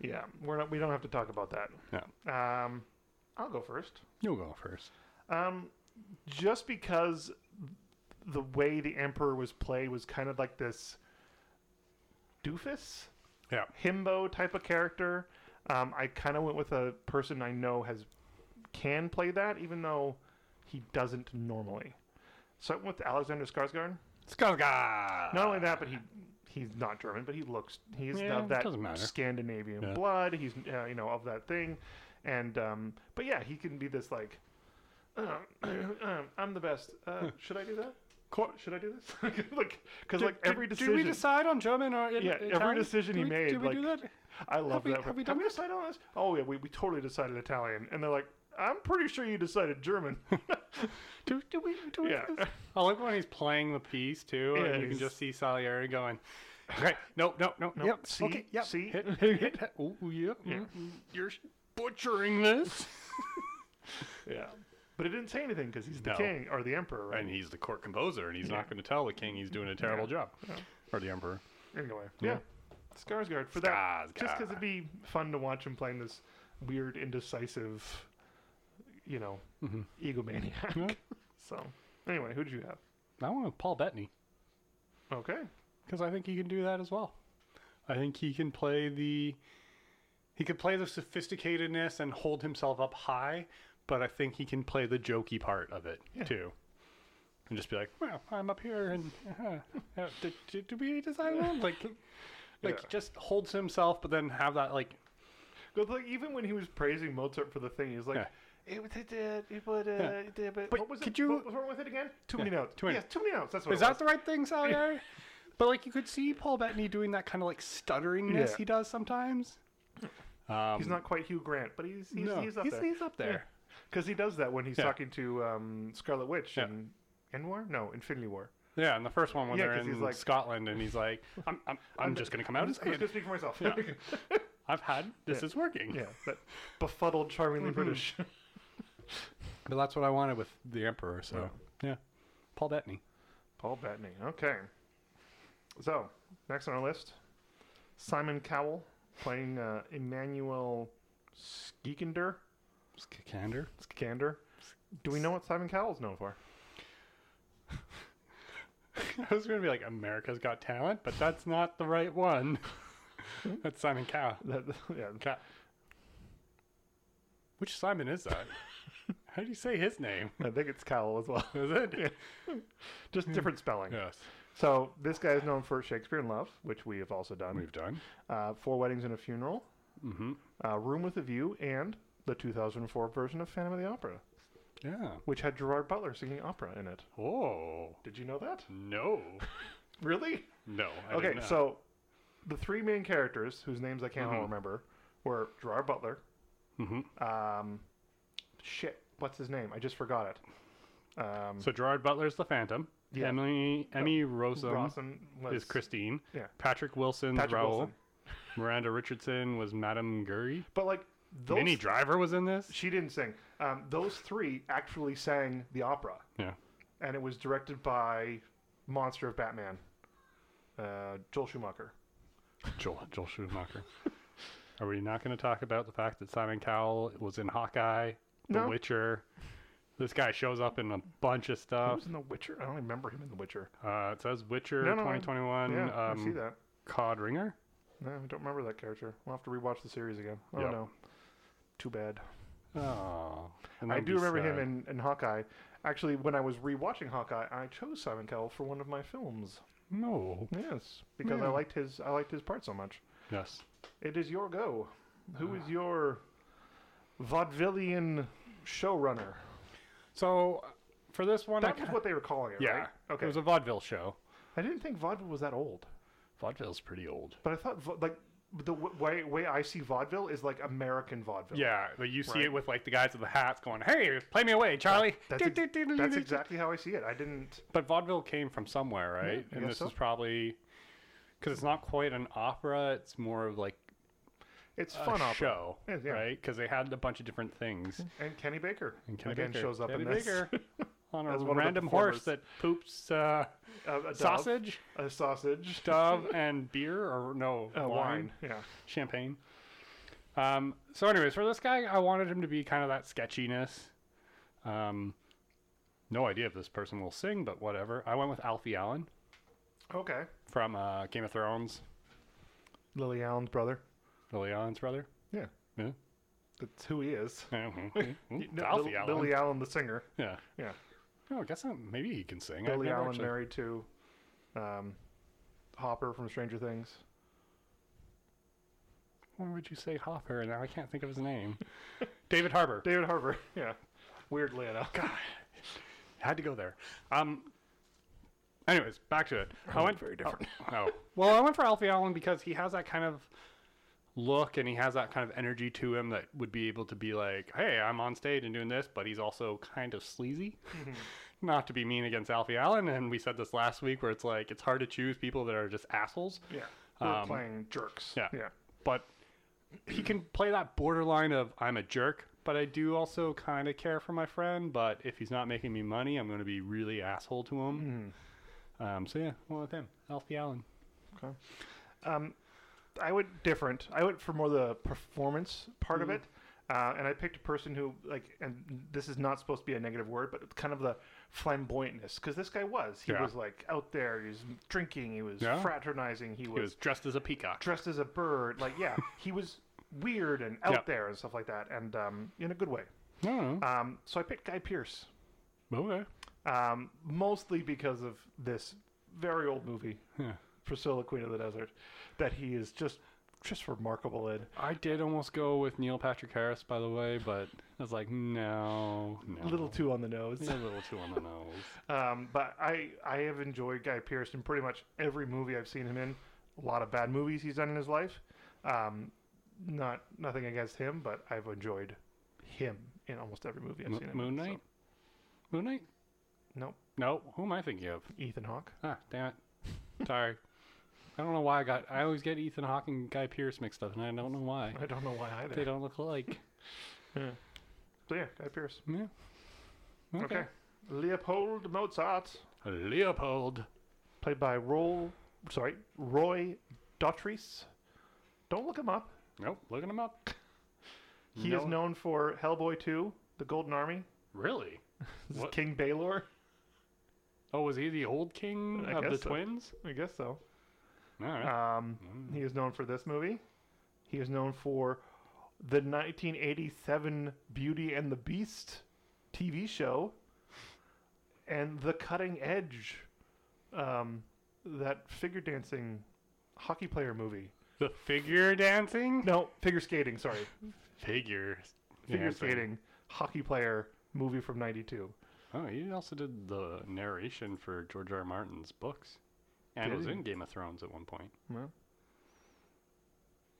yeah, we're not. We don't have to talk about that. No. Um, I'll go first. You'll go first. Um, just because the way the Emperor was played was kind of like this doofus, Yeah. himbo type of character. Um, I kind of went with a person I know has can play that, even though he doesn't normally. So I went with Alexander Skarsgård. Skarsgård. Not only that, but he he's not German, but he looks he's Yeah, of that. Scandinavian Yeah. blood. He's uh, you know of that thing, and um, but yeah, he can be this like. Uh, *clears throat* I'm the best. Uh, *laughs* should I do that? Co- Should I do this? *laughs* like, because like every did- decision, Did we decide on German or in, Yeah, every Italian? decision Did he we- made, Did we do that? I love we- that. have we Have we this? decided on this? Oh yeah, we, we totally decided Italian, and they're like, I'm pretty sure you decided German. *laughs* Do, do we? Do we Yeah. do? I like when he's playing the piece too, Yeah, and you can just see Salieri going. Okay, no, no, no, No, yep, see, okay, yep, see. hit, hit, hit, hit. Ooh, yep, Yeah. mm, mm, you're butchering this. *laughs* yeah, but it didn't say anything because he's the No. king or the emperor, right? And he's the court composer, and he's not going to tell the king he's doing a terrible job, Yeah. or the emperor. Anyway, Yeah. Skarsgård for that. Just because it'd be fun to watch him playing this weird, indecisive, you know, Mhm. egomaniac. Yeah. *laughs* So, anyway, who did you have? I want Paul Bettany Okay. because I think he can do that as well. I think he can play the he could play the sophisticatedness and hold himself up high, but I think he can play the jokey part of it Yeah. too. And just be like, "Well, I'm up here, and uh, uh, did, did, did we decide on *laughs* like, like Yeah. just holds himself, but then have that like, But like, even when he was praising Mozart for the thing, he's like, Yeah. "It was it, uh, it would, uh, Yeah. it, uh, but But what was could it? you- What was wrong with it again? Too many Yeah, notes. too many- Yes, too many notes. That's what. is it that was. the right thing, Salieri? *laughs* but like, you could see Paul Bettany doing that kind of like stutteringness Yeah. he does sometimes. Um, He's not quite Hugh Grant, but he's he's, no, he's up he's, there. he's up there. Because he does that when he's Yeah. talking to um, Scarlet Witch Yeah. in End War? No, Infinity War. Yeah, and the first one when Yeah, they're 'cause he's in like- Scotland, and he's like, "I'm, I'm, I'm just gonna come out I'm and just, say I'm just it. gonna speak for myself. Yeah. *laughs* I've had this Yeah. is working." yeah, that befuddled, charmingly Mhm. British. *laughs* But that's what I wanted with the Emperor. So yeah, Paul Bettany. Paul Bettany. Okay. So next on our list, Simon Cowell playing uh, Emmanuel Skikander. Skikander. Skikander. Do we know what Simon Cowell's known for? *laughs* I was gonna be like America's Got Talent, but that's not the right one. *laughs* that's Simon Cowell. That, *laughs* yeah, Cow. Which Simon is that? How do you say his name? I think it's Cowell as well. Is it? Just different spelling. Yes. So this guy is known for Shakespeare in Love, which we have also done. We've done. Uh, Four Weddings and a Funeral, Mm-hmm. uh, Room with a View, and the 2004 version of Phantom of the Opera, Yeah. which had Gerard Butler singing opera in it. Oh. Did you know that? No. *laughs* Really? No. I okay, so the three main characters, whose names I can't Mhm. remember, were Gerard Butler. Mhm. Um, shit, what's his name? I just forgot it. Um, So Gerard Butler's the Phantom. Yeah. Emily Emmy Rossum Rawson was is Christine. Yeah. Patrick Wilson's Patrick Raoul. Wilson. Miranda Richardson was Madame Gurry. But like those, Minnie Driver was in this. she didn't sing. Um, those three actually sang the opera. Yeah. and it was directed by Monster of Batman, uh, Joel Schumacher. Joel, Joel Schumacher. Are we not going to talk about the fact that Simon Cowell was in Hawkeye, The No. Witcher? This guy shows up in a bunch of He stuff. was in The Witcher. I don't remember him in The Witcher. Uh, it says Witcher No, no, I- 2021. yeah, I see um, that. Codringher. No, I don't remember that character. We'll have to rewatch the series again. Oh Yep. no, too bad. Oh, and I that'd do be remember him in, in Hawkeye. Actually, when I was rewatching Hawkeye, I chose Simon Cowell for one of my films. No. Yes, because I Yeah. liked his I liked his part so much. Yes. It is your go. Who Ah. is your vaudevillian showrunner? So uh, for this one, I That was ki- what they were calling it, yeah, right? Okay. it was a vaudeville show. I didn't think vaudeville was that old, Vaudeville's pretty old. but I thought va- like the w- way way I see vaudeville is like American vaudeville. Yeah, but you see Right. it with like the guys with the hats going, "Hey, play me away, Charlie." That's, ex- that's exactly how I see it. I didn't. But vaudeville came from somewhere, right? I and guess this so. is probably because it's not quite an opera; it's more of like It's a fun opera. show, Yeah, yeah. right? Because they had a bunch of different things. And Kenny Baker And Kenny again Baker, shows up Kenny in this. Baker *laughs* on a As one of the random horse performers. that poops uh, A- a dove, sausage, a sausage, dove, *laughs* and beer, or no uh, wine. Yeah. champagne. Um, so, anyways, for this guy, I wanted him to be kind of that sketchiness. Um, no idea if this person will sing, but whatever. I went with Alfie Allen Okay. from uh, Game of Thrones, Lily Allen's brother. Lily Allen's brother. Yeah. Yeah. That's who he is. Mhm. Y- Mhm. no, Alfie Lil- Allen. Lily Allen, the singer. Yeah. Yeah. Oh, I guess uh, maybe he can sing. I've never Allen actually- married to um, Hopper from Stranger Things. Why would you say Hopper? Now I can't think of his name. *laughs* David Harbour. David Harbour. *laughs* Yeah. Weirdly enough. God, had to go there. Um. Anyways, back to it. I went very different. Oh, well, I went for Alfie Allen because he has that kind of look and he has that kind of energy to him that would be able to be like, "Hey, I'm on stage and doing this," but he's also kind of sleazy. Not to be mean against Alfie Allen, and we said this last week, where it's like it's hard to choose people that are just assholes, Yeah. We're Um, playing jerks. yeah. Yeah. but he can play that borderline of I'm a jerk, but I do also kind of care for my friend. But if he's not making me money, I'm going to be really asshole to him. Mhm. Um, so yeah, well with him, Alfie Allen. Okay. Um, I went different. I went for more the performance part of Mhm. it, uh, and I picked a person who like, and this is not supposed to be a negative word, but kind of the flamboyantness, because this guy was. He Yeah. was like out there. He was drinking. He was Yeah. fraternizing. He He was, was dressed as a peacock. dressed as a bird. Like, yeah, *laughs* he was weird and out Yeah. there and stuff like that, and um, in a good way. Um, so I picked Guy Pearce, okay. um, mostly because of this very old movie, Yeah. Priscilla, Queen of the Desert, that he is just just remarkable in. I did almost go with Neil Patrick Harris, by the way, but I was like, no, no. A little too on the nose. a little too on the nose. Um, but I I have enjoyed Guy Pearce in pretty much every movie I've seen him in. A lot of bad movies he's done in his life. Um, not nothing against him, but I've enjoyed him in almost every movie I've Mo- seen him. Moon in, Knight. Moon Knight? So, nope. No. Who am I thinking of? Ethan Hawke. Ah, damn it. Sorry. I don't know why I got. I always get Ethan Hawke and Guy Pearce mixed up, and I don't know why. I don't know why either. They don't look alike. *laughs* Yeah. So yeah, Guy Pearce. Yeah. Okay. Leopold Mozart, Leopold. played by Roy, sorry, Roy Dotrice. Don't look him up. Nope. Looking him up. He is known for Hellboy 2, The Golden Army, Really? *laughs* This is What? King Balor. Oh, was he the old king I of the so. twins? I guess so. Right. Um, Mm. he is known for this movie. He is known for the 1987 Beauty and the Beast TV show and The Cutting Edge, um, that figure dancing hockey player movie. the figure dancing. No, figure skating. Sorry, Figure. figure dancing. skating hockey player movie from '92. Oh, he also did the narration for George R. R. Martin's books, and was in Game of Thrones at one point. Well,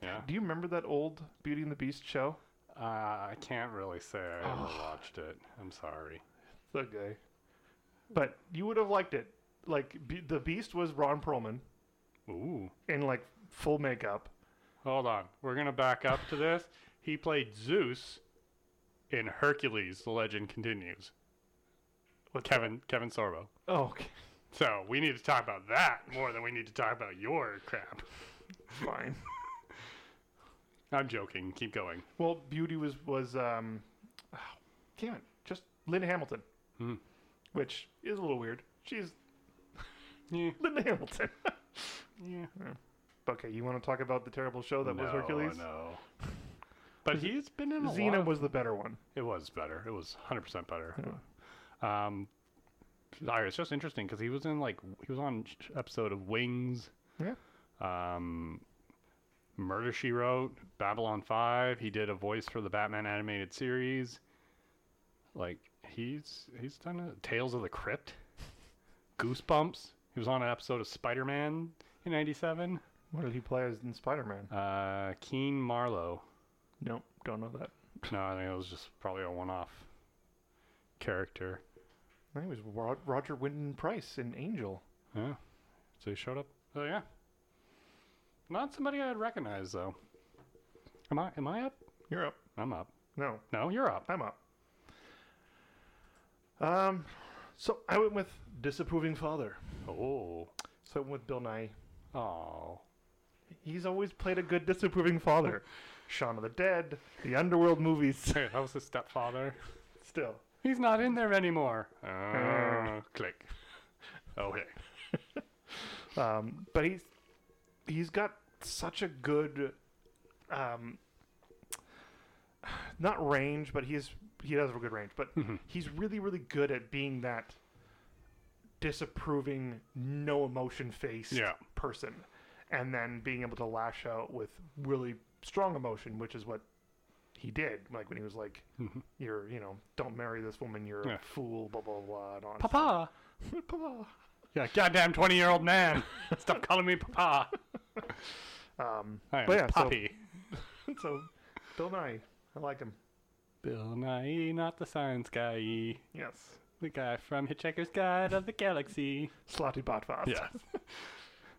Yeah. do you remember that old Beauty and the Beast show? Uh, I can't really say I ever watched it. I'm sorry. It's okay, but you would have liked it. Like Be- the Beast was Ron Perlman Ooh. in like full makeup. Hold on. We're gonna back up to this. He played Zeus in Hercules: The Legend Continues. With Kevin Kevin Sorbo. Oh, okay. So we need to talk about that more than we need to talk about your crap. Fine. *laughs* I'm joking. Keep going. Well, Beauty was was um, oh, damn it, just Linda Hamilton, Hmm. which is a little weird. She's *laughs* Yeah. Linda Hamilton. *laughs* Yeah. okay, you want to talk about the terrible show that was Hercules? No. But he's been in a Xena was the better one. It was better. It was 100% better. Um, sorry, it's just interesting because he was in like he was on episode of Wings. Yeah. Um, Murder She Wrote, Babylon Five. He did a voice for the Batman animated series. Like he's he's done a, Tales of the Crypt, Goosebumps. He was on an episode of Spider Man in '97. What did he play as in Spider Man? Uh, Keen Marlowe. Nope, don't know that. No, I think it was just probably a one-off character. I think it was Ro- Roger Wyndam-Pryce in Angel. Yeah. So he showed up. Oh yeah. Not somebody I'd recognize though. Am I? Am I up? You're up. I'm up. No, No, you're up. I'm up. Um, so I went with disapproving father. Oh. So I went with Bill Nighy. Oh. He's always played a good disapproving father. *laughs* Shaun of the Dead, the Underworld movies. Hey, that was his stepfather. *laughs* Still, He's not in there anymore. Uh, *laughs* click. *laughs* Okay. *laughs* um, but he's he's got such a good, um, *sighs* not range, but he's he does have a good range. But Mhm. he's really really good at being that disapproving, no emotion face Yeah. person, and then being able to lash out with really strong emotion, which is what he did. Like when he was like, Mhm. "You're, you know, don't marry this woman. You're Yeah. a fool." Blah blah blah. And all that Papa. stuff. *laughs* Papa. Yeah, goddamn twenty-year-old man. *laughs* Stop calling me Papa. Um, I am But yeah, so- Poppy. *laughs* so Bill Nighy, I like him. Bill Nighy, not the science guy. Yes. The guy from Hitchhiker's Guide of the Galaxy. Slartibartfast. Yeah.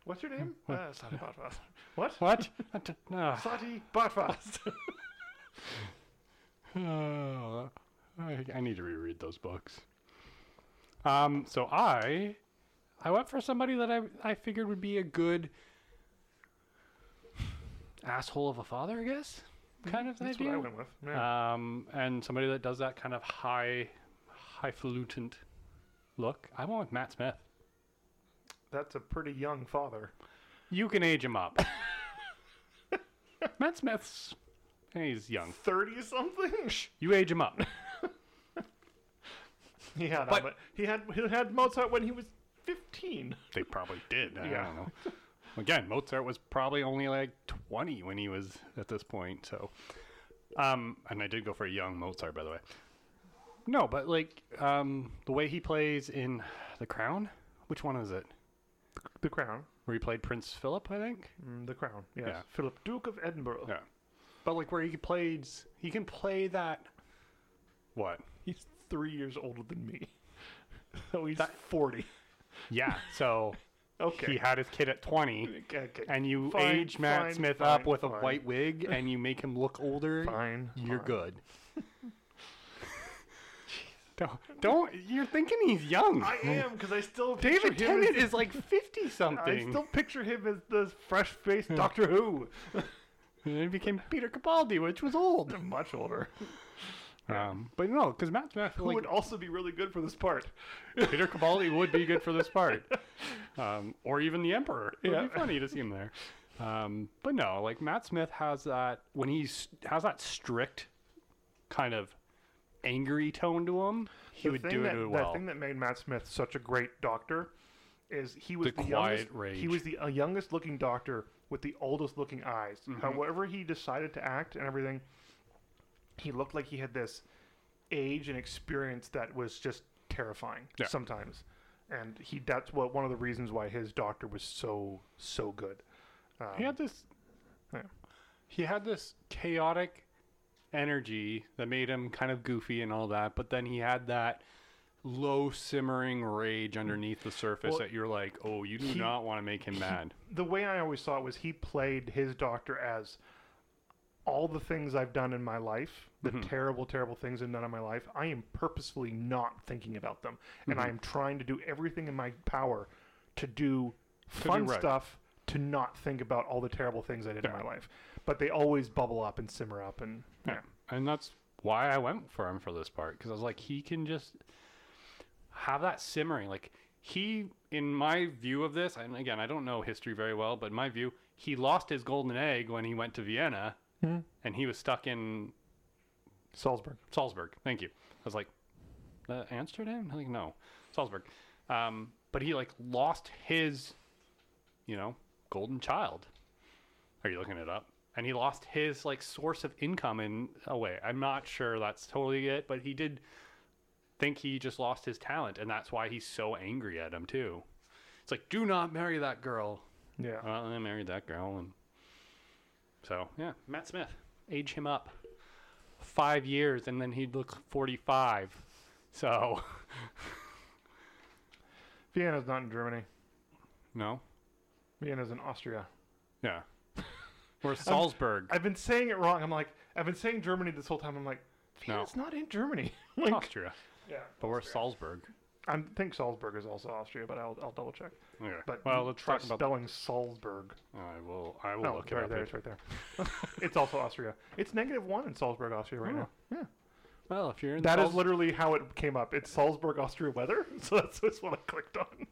What's your name? What? Uh, Slartibartfast. What? What? What the- no. Slotty Botfast. Oh, I, I need to reread those books. Um, so I, I went for somebody that I I figured would be a good asshole of a father, I guess, kind of That's idea. what I went with. Yeah. Um, and somebody that does that kind of high, highfalutin look. I went with Matt Smith. That's a pretty young father. You can age him up. *laughs* Matt Smith's, he's young. 30 something? *laughs* You age him up. *laughs* He had, But- but, he had he had Mozart when he was 15. *laughs* They probably did. I Yeah. don't know. Again, Mozart was probably only like 20 when he was at this point. So, um, and I did go for a young Mozart, by the way. No, but like um, the way he plays in The Crown. Which one is it? The Crown. Where he played Prince Philip, I think. Mm, the Crown. Yes. Yeah. Philip Duke of Edinburgh. Yeah. But like where he plays, he can play that. What? He's three years older than me. *laughs* so he's That- 40. Yeah. So *laughs* Okay. he had his kid at 20. Okay. okay. And you Fine, age Matt fine, Smith fine, up with a white wig, *laughs* and you make him look older. Fine. You're good. don't, don't. You're thinking he's young. I am because I still David picture him Tennant as- is like fifty something. I still picture him as the fresh-faced Doctor Who. And then he became Peter Capaldi, which was old. Much older. Um, but no, because Matt Smith, Who like, would also be really good for this part. Peter Capaldi would be good for this part, *laughs* um, or even the Emperor. It would Yeah. be funny to see him there. Um, but no, like Matt Smith has that when he's has that strict kind of angry tone to him. He The would do that, it The thing that made Matt Smith such a great doctor is he was The the, quiet youngest. rage. He was the uh, youngest looking doctor with the oldest looking eyes. Mm-hmm. However, he decided to act and everything, he looked like he had this age and experience that was just terrifying Yeah. sometimes. And he that's what one of the reasons why his doctor was so so good. Um, He had this. Yeah. He had this chaotic energy that made him kind of goofy and all that, but then he had that low simmering rage underneath the surface Well, that you're like, oh, you do he- not want to make him mad. the way I always saw it was he played his doctor as all the things I've done in my life, the Mhm. terrible, terrible things I've done in my life, I am purposefully not thinking about them. And I Mhm. am trying to do everything in my power to do To do fun right. stuff to not think about all the terrible things I did in my life. But they always bubble up and simmer up. And yeah. And that's why I went for him for this part because I was like, he can just have that simmering. Like he, in my view of this, and again, I don't know history very well, but in my view, he lost his golden egg when he went to Vienna, Mhm. and he was stuck in Salzburg. Salzburg. Thank you. I was like, uh, Amsterdam? I think no, Salzburg. Um, but he like lost his, you know, golden child. Are you looking it up? And he lost his like source of income in a way. I'm not sure that's totally it, but he did think he just lost his talent, and that's why he's so angry at him too. It's like, do not marry that girl. Yeah. Well, I married that girl, and so yeah, Matt Smith, age him up five years, and then he'd look forty-five. So *laughs* Vienna's not in Germany. no, Vienna's in Austria. yeah, *laughs* or Salzburg, I've been saying it wrong. I'm like, I've been saying Germany this whole time. I'm like, No. Vienna's not in Germany. *laughs* like, Austria, yeah. but we're Salzburg. I think Salzburg is also Austria, but I'll, I'll double check. Okay. But well, let's try talk about. spelling Salzburg. I will. I will No, look it right up. there, it's right there. *laughs* it's also Austria. It's negative one in Salzburg, Austria right Oh. now. Yeah, Well, if you're in that is Salz- literally how it came up. It's Salzburg, Austria weather. *laughs* So that's, that's what I clicked on.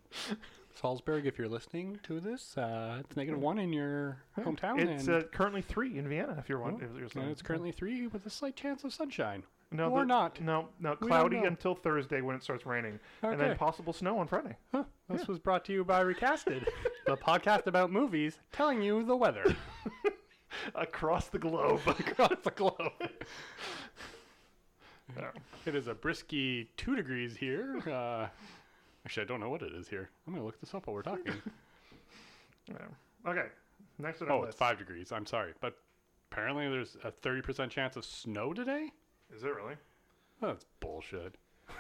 Salzburg, if you're listening to this, uh, it's negative one in your hometown, It's and, uh, currently three in Vienna. If you're one, Oh, if you're and listening. it's currently three with a slight chance of sunshine. No, or the- not. No, no, cloudy until Thursday when it starts raining, and then possible snow on Friday. Huh. This was brought to you by Recasted, *laughs* the podcast about movies telling you the weather *laughs* Across the globe. *laughs* across the globe. Yeah. It is a brisky two degrees here. Uh, actually, I don't know what it is here. I'm going to look this up while we're talking. Yeah. Okay. Next oh, it's list. five degrees. I'm sorry. But apparently there's a 30% chance of snow today? Is it really? Oh, that's bullshit.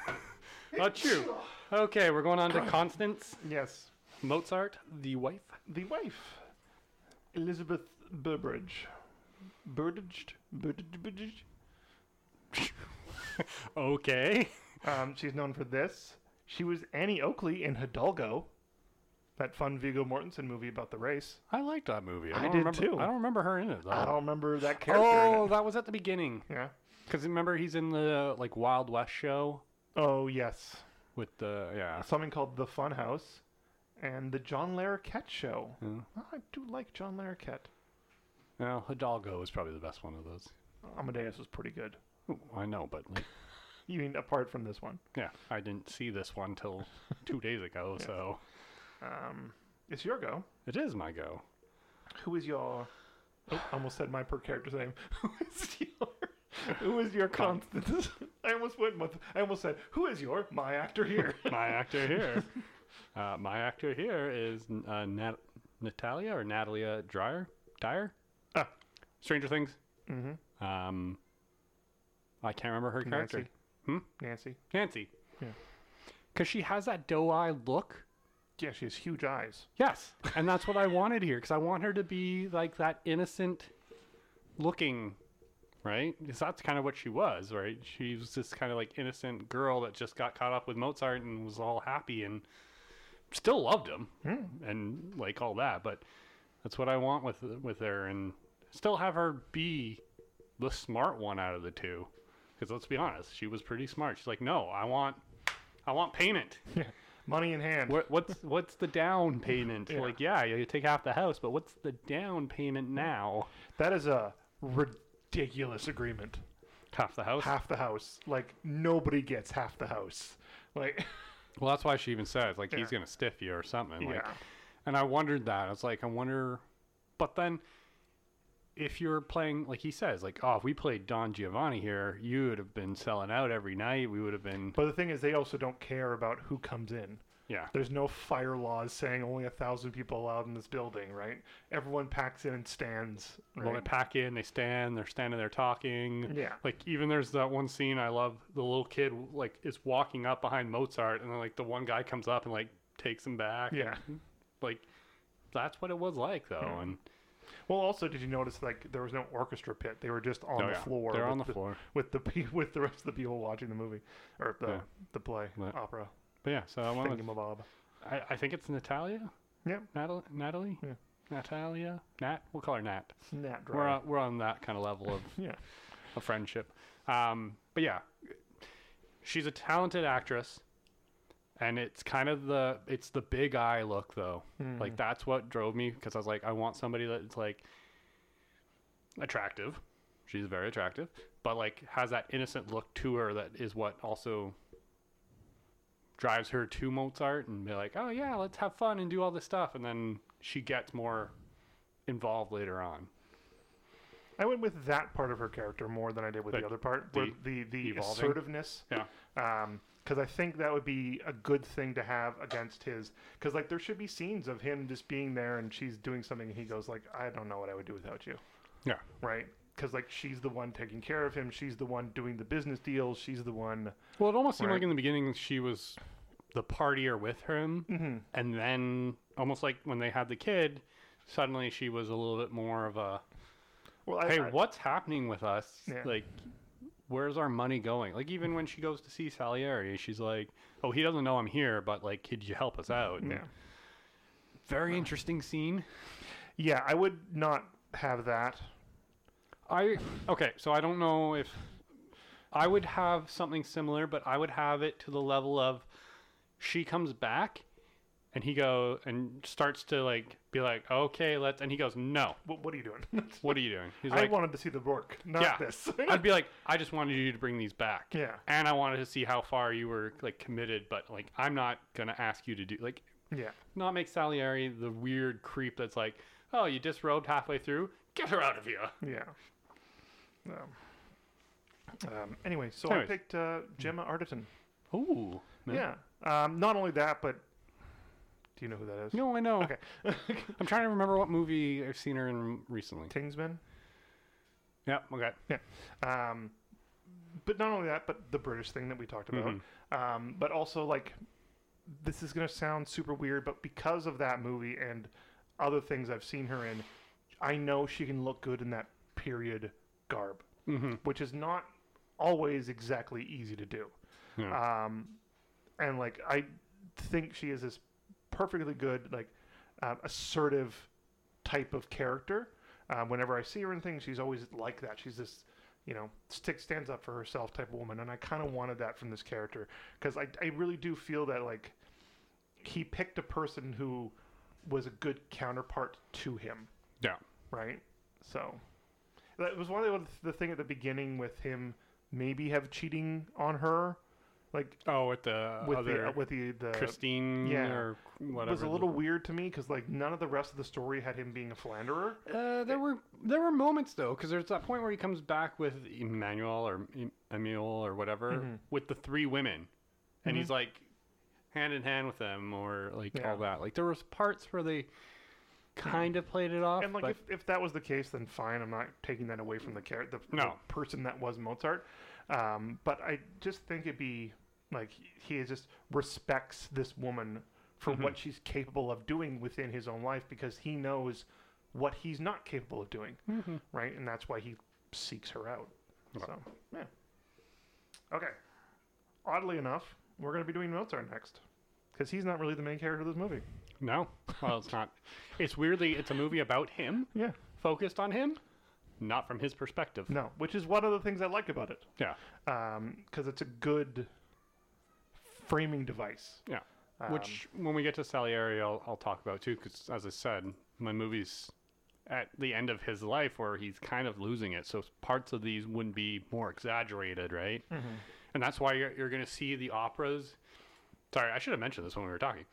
*laughs* Not true. Okay, we're going on to *coughs* Constance Yes. Mozart, the wife. The wife, Elizabeth Burbridge. Burbridge? Burbridge? *laughs* Okay. Um, she's known for this. She was Annie Oakley in Hidalgo, that fun Viggo Mortensen movie about the race. I liked that movie. I, don't did remember, too. I don't remember her in it though. I don't remember that character. in Oh, it. that was at the beginning. Yeah. Because remember he's in the like Wild West show Oh, yes. with the yeah. Something called The Fun House and The John Larroquette Show. yeah. I do like John Larroquette. Well, Hidalgo is probably the best one of those. Amadeus was pretty good. Ooh, I know, but like, *laughs* You mean apart from this one? yeah, I didn't see this one till *laughs* two days ago, so Um, it's your go. it is my go. Who is your? Oh, I almost said my per character's name. *laughs* Who is your? *laughs* Who is your Con- Constance? *laughs* I almost went with. I almost said, "Who is your my actor here?" *laughs* my actor here. Uh, my actor here is uh, Nat- Natalia or Natalia Dreyer. Dyer. Ah. Stranger Things. mm-hmm. Um, I can't remember her character. Nancy. Hmm? Nancy. Nancy. Yeah. Because she has that doe-eye look. Yeah, she has huge eyes. Yes, and that's what I wanted here because I want her to be like that innocent looking, right? Because that's kind of what she was, right? She was this kind of like innocent girl that just got caught up with Mozart and was all happy and still loved him Hmm. and like all that. But that's what I want with with her and still have her be the smart one out of the two. Because let's be honest, she was pretty smart. She's like, no, I want, I want payment. *laughs* Money in hand. What, what's what's the down payment? Yeah. Like, yeah, you take half the house, but what's the down payment now? That is a ridiculous agreement. Half the house. Half the house. Like nobody gets half the house. Like *laughs* Well, that's why she even says like Yeah. he's gonna stiff you or something. Like, yeah. and I wondered that. I was like, I wonder, but then. If you're playing, like he says, like, oh, if we played Don Giovanni here, you would have been selling out every night. We would have been, But the thing is, they also don't care about who comes in. yeah, There's no fire laws saying only a thousand people allowed in this building, right? Everyone packs in and stands. Well, they pack in, they stand, they're standing there talking. Yeah. Like even there's that one scene I love. The little kid like is walking up behind Mozart, and then like the one guy comes up and like takes him back. Yeah. Like that's what it was like though, Yeah. and Well, also, did you notice like there was no orchestra pit? They were just on Oh, the yeah. floor. They're with on the floor. with the pe- *laughs* with the rest of the people watching the movie or the Yeah. the play Right. opera. But yeah, so I went with, Thingamabob. I, I think it's Natalia. Yep. Natalie. Natalie. Yeah. Natalia. Nat. We'll call her Nat. Snap We're on, we're on that kind of level of *laughs* Yeah. a friendship. Um, but yeah, she's a talented actress, and it's kind of the it's the big eye look though. Like Mhm. that's what drove me because I was like, I want somebody that's like attractive. She's very attractive, but like has that innocent look to her that is what also drives her to Mozart and be like, oh yeah, let's have fun and do all this stuff, and then she gets more involved later on. I went with that part of her character more than I did with the Like, other part. the where the the assertiveness. Yeah. Um, because I think that would be a good thing to have against his. Because like there should be scenes of him just being there and she's doing something and he goes like, I don't know what I would do without you. Yeah. Right. Because like she's the one taking care of him. She's the one doing the business deals. She's the one. Well, it almost seemed Right. like in the beginning she was the partier with him, Mm-hmm. and then almost like when they had the kid, suddenly she was a little bit more of a, Well, I, hey, I- what's happening with us? Yeah. Like, where's our money going? Like even when she goes to see Salieri, she's like, oh, he doesn't know I'm here, but like, could you help us out? Yeah. Very interesting scene. Yeah, I would not have that. I okay, so I don't know if I would have something similar, but I would have it to the level of she comes back and he go and starts to like be like, okay, let's, and he goes, no, What, what are you doing? *laughs* what are you doing? He's like I like, wanted to see the work, not Yeah. this. *laughs* I'd be like, I just wanted you to bring these back, yeah. and I wanted to see how far you were like committed, but like I'm not gonna ask you to do like Yeah. not make Salieri the weird creep that's like, oh, you disrobed halfway through, get her out of here. Yeah. Um, um, anyway, so Anyways. I picked uh, Gemma Arterton. Ooh, Yeah. Um, not only that, but do you know who that is? No, I know. Okay. I'm trying to remember what movie I've seen her in recently. Kingsman. Yeah. Okay. Yeah. Um, but not only that, but the British thing that we talked about. Mhm. Um, but also like, this is gonna sound super weird, but because of that movie and other things I've seen her in, I know she can look good in that period garb, Mm-hmm. which is not always exactly easy to do. Yeah. um, and like I think she is this perfectly good like uh, assertive type of character. Um, whenever I see her in things, she's always like that. She's this you know stick stands up for herself type of woman, and I kind of wanted that from this character because I I really do feel that like he picked a person who was a good counterpart to him yeah. right? So that was one of the, the thing at the beginning with him maybe have cheating on her, like Oh, with the with other the uh, with the the Christine yeah. or whatever. it was a little weird to me because like none of the rest of the story had him being a philanderer. Uh, there were there were moments though, because there's that point where he comes back with Emmanuel or Em- Emil or whatever Mhm. with the three women, and Mhm. he's like hand in hand with them or like Yeah. all that. Like there was parts where they kind of played it off, And like but if, if that was the case, then fine. I'm not taking that away from the character, the, No. the person that was Mozart. Um, but I just think it'd be like he just respects this woman for Mhm. what she's capable of doing within his own life because he knows what he's not capable of doing. Mhm. right? And that's why he seeks her out. So, yeah. Okay. Oddly enough, we're going to be doing Mozart next because he's not really the main character of this movie. no, well it's not. It's weirdly it's a movie about him, Yeah. focused on him, not from his perspective. No, which is one of the things I like about it. Yeah. Because it's a good framing device. Yeah. Um, Which, when we get to Salieri, I'll, I'll talk about too, because as I said, my movie's at the end of his life where he's kind of losing it. So parts of these wouldn't be more exaggerated, right? mhm. And that's why you're, you're going to see the operas. Sorry, I should have mentioned this when we were talking.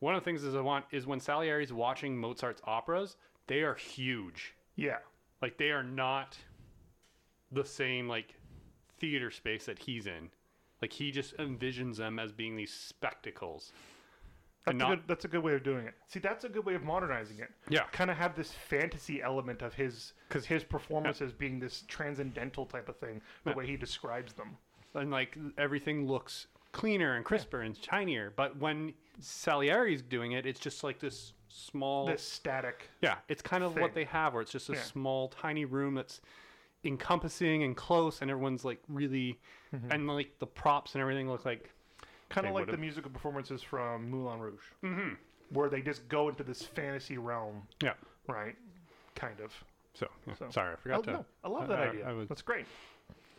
One of the things is I want is when Salieri's watching Mozart's operas, they are huge. Yeah. Like they are not the same like theater space that he's in. Like he just envisions them as being these spectacles. That's, And a good, that's a good way of doing it. See, that's a good way of modernizing it. Yeah. Kind of have this fantasy element of his because his performances being this transcendental type of thing, the Yeah. way he describes them. and like everything looks cleaner and crisper and shinier. But when Salieri's doing it, it's just like this small. This static. yeah, it's kind of thing. what they have, where it's just a Yeah. small, tiny room that's encompassing and close, and everyone's like really, and like the props and everything look like. Kind of like the would've- musical performances from Moulin Rouge, Mm-hmm. where they just go into this fantasy realm, Yeah. right? Kind of. So, yeah, So- sorry, I forgot Oh, to. no, I love that I- idea. I was- That's great.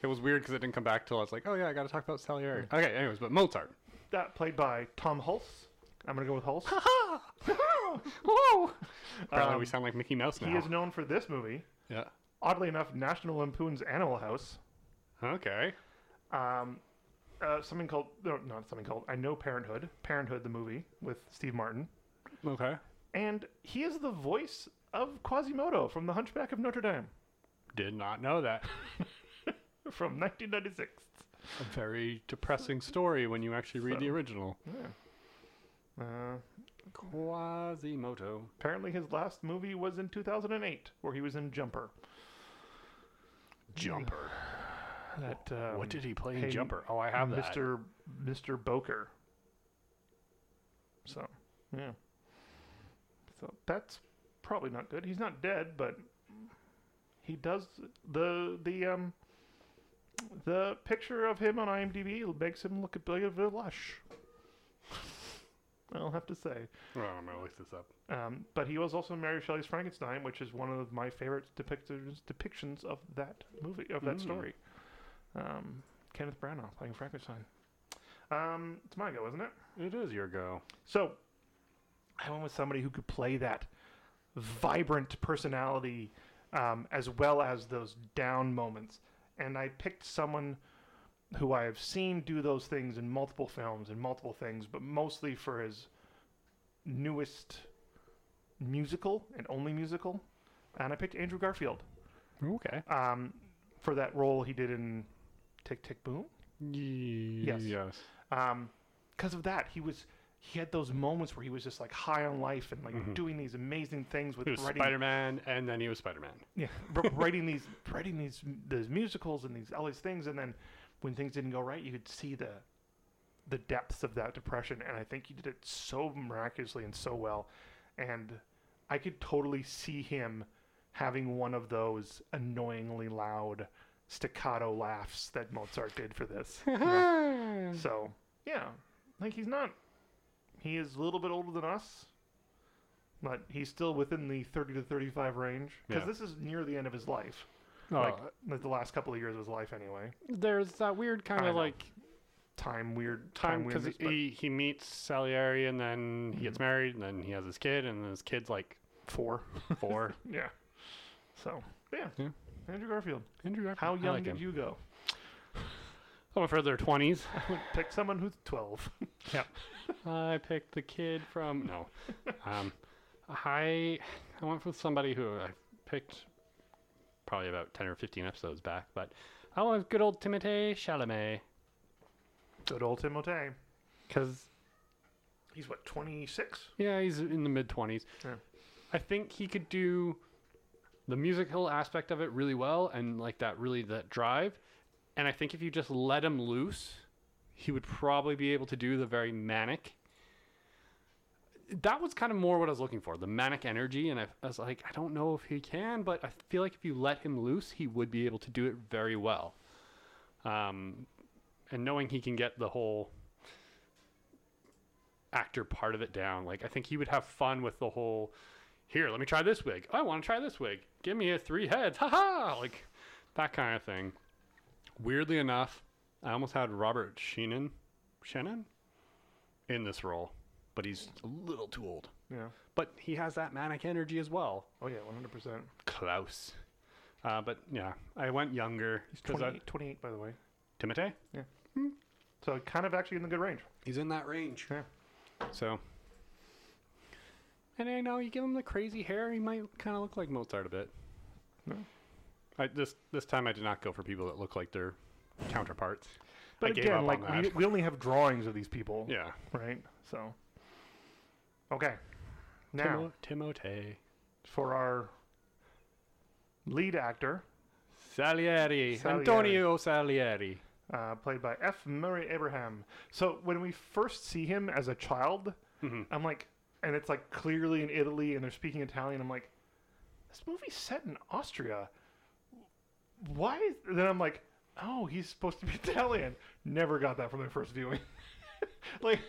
It was weird because it didn't come back till I was like, oh yeah, I got to talk about Salieri. Okay, anyways, but Mozart. That played by Tom Hulce. I'm gonna go with Hulce. *laughs* *laughs* Whoa! Apparently, Um, we sound like Mickey Mouse now. He is known for this movie. Yeah. Oddly enough, National Lampoon's Animal House. Okay. Um, uh, something called no, not something called. I know Parenthood. Parenthood, the movie with Steve Martin, Okay. and he is the voice of Quasimodo from The Hunchback of Notre Dame Did not know that. *laughs* from 1996. A very depressing story when you actually read the original. Yeah. Uh, Quasimodo. apparently, his last movie was in 2008, where he was in Jumper. Jumper. That um, what did he play in hey, Jumper? Oh, I have that. Mr. Mr. Bowker. So, yeah. So that's probably not good. He's not dead, but he does the the um the picture of him on IMDb makes him look a bit of a lush. I'll have to say. Oh, I'm gonna look this up. Um, but he was also in Mary Shelley's Frankenstein, which is one of my favorite depictions depictions of that movie of that Mm. story. Um, Kenneth Branagh playing Frankenstein. Um, it's my go, isn't it? It is your go. So I went with somebody who could play that vibrant personality um, as well as those down moments, and I picked someone who I have seen do those things in multiple films and multiple things, but mostly for his newest musical and only musical, and I picked Andrew Garfield Okay. um, for that role he did in Tick Tick Boom. Yes. Yes. Um, because of that, he was he had those moments where he was just like high on life and like Mhm. doing these amazing things with He was writing, Spider Man, and then he was Spider Man. yeah, writing these writing these these musicals and these all these things, and then when things didn't go right, you could see the the depths of that depression, and I think he did it so miraculously and so well, and I could totally see him having one of those annoyingly loud staccato laughs that Mozart did for this. you know? *laughs* So yeah, like he's not. He is a little bit older than us, but he's still within the thirty to thirty-five range because Yeah. this is near the end of his life. Oh, Like, like the last couple of years of his life, anyway. there's that weird kind I of know. like Time weird, time because he, he meets Salieri and then he gets married and then he has his kid and his kid's like four, *laughs* four. *laughs* yeah. So yeah, Yeah. Andrew Garfield. Andrew Garfield. How I young like did him. you go? I went for their twenties. *laughs* I would Pick someone who's twelve. I picked the kid from no. Um, I I went with somebody who I picked probably about ten or fifteen episodes back, but I with good old Timothée Chalamet Good old Timothée. because He's what twenty-six. yeah, he's in the mid twenties. Yeah. I think he could do the musical aspect of it really well and like that really that drive. And I think if you just let him loose, he would probably be able to do the very manic. That was kind of more what I was looking for, the manic energy. And I, I was like, I don't know if he can, but I feel like if you let him loose, he would be able to do it very well. Um, and knowing he can get the whole actor part of it down, like I think he would have fun with the whole. Here, let me try this wig. I want to try this wig. Give me a three heads. Ha ha! Like that kind of thing. Weirdly enough, I almost had Robert Sheenan, Shannon, in this role, but he's a little too old. Yeah. But he has that manic energy as well. Oh yeah, one hundred percent. Klaus. Uh, but yeah, I went younger. He's 'cause I- 28, 28, by the way. Timotei. Yeah. So kind of actually in the good range. He's in that range. Yeah. So. And I know you give him the crazy hair, he might kind of look like Mozart a bit. No. I this this time I did not go for people that look like their counterparts. But I gave again, up like on we, we only have drawings of these people, Yeah. right? So okay. Now Timo- Timothée. for our lead actor, Salieri. Salieri. Antonio Salieri. uh, played by F. Murray Abraham. So when we first see him as a child, Mhm. I'm like, and it's like clearly in Italy, and they're speaking Italian. I'm like, this movie's set in Austria. Why? Is, then I'm like, oh, he's supposed to be *laughs* Italian. Never got that from the first viewing. *laughs* like,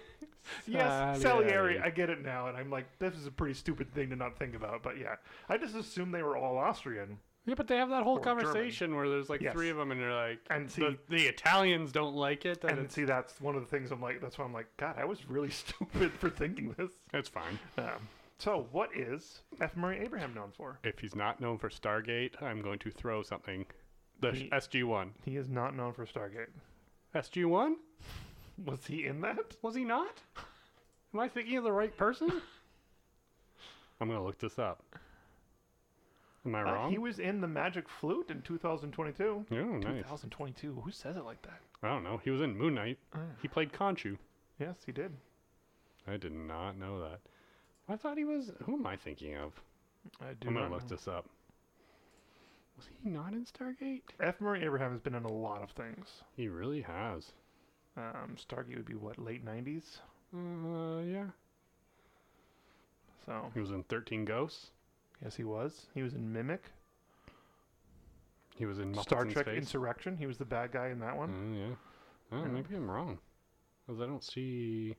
*laughs* yes, Salieri. Salieri. I get it now, and I'm like, this is a pretty stupid thing to not think about. But yeah, I just assumed they were all Austrian. Yeah, but they have that whole Or German. conversation where there's like Yes. three of them, and they're like, And see, the, the Italians don't like it. And and see, that's one of the things I'm like. That's why I'm like, God, I was really *laughs* stupid for thinking this. it's fine. Um, so, what is F. Murray Abraham known for? If he's not known for Stargate, I'm going to throw something. The SG One. He is not known for Stargate. SG One? *laughs* Was he in that? Was he not? Am I thinking of the right person? *laughs* I'm gonna look this up. Am I Uh, wrong? he was in the Magic Flute in 2022. oh, nice. 2022. Who says it like that? I don't know. He was in Moon Knight. Ah. He played Khonshu. Yes, he did. I did not know that. I thought he was. Who am I thinking of? I do I'm gonna not look know. this up. Was he not in Stargate? F. Murray Abraham has been in a lot of things. He really has. Um, Stargate would be what late 90s. Uh, yeah. So He was in 13 Ghosts. yes, he was. He was in Mimic, He was in Muppets Star in Trek Space. Insurrection. He was the bad guy in that one. Uh, yeah. Oh, Yeah. maybe I'm wrong. Because I don't see.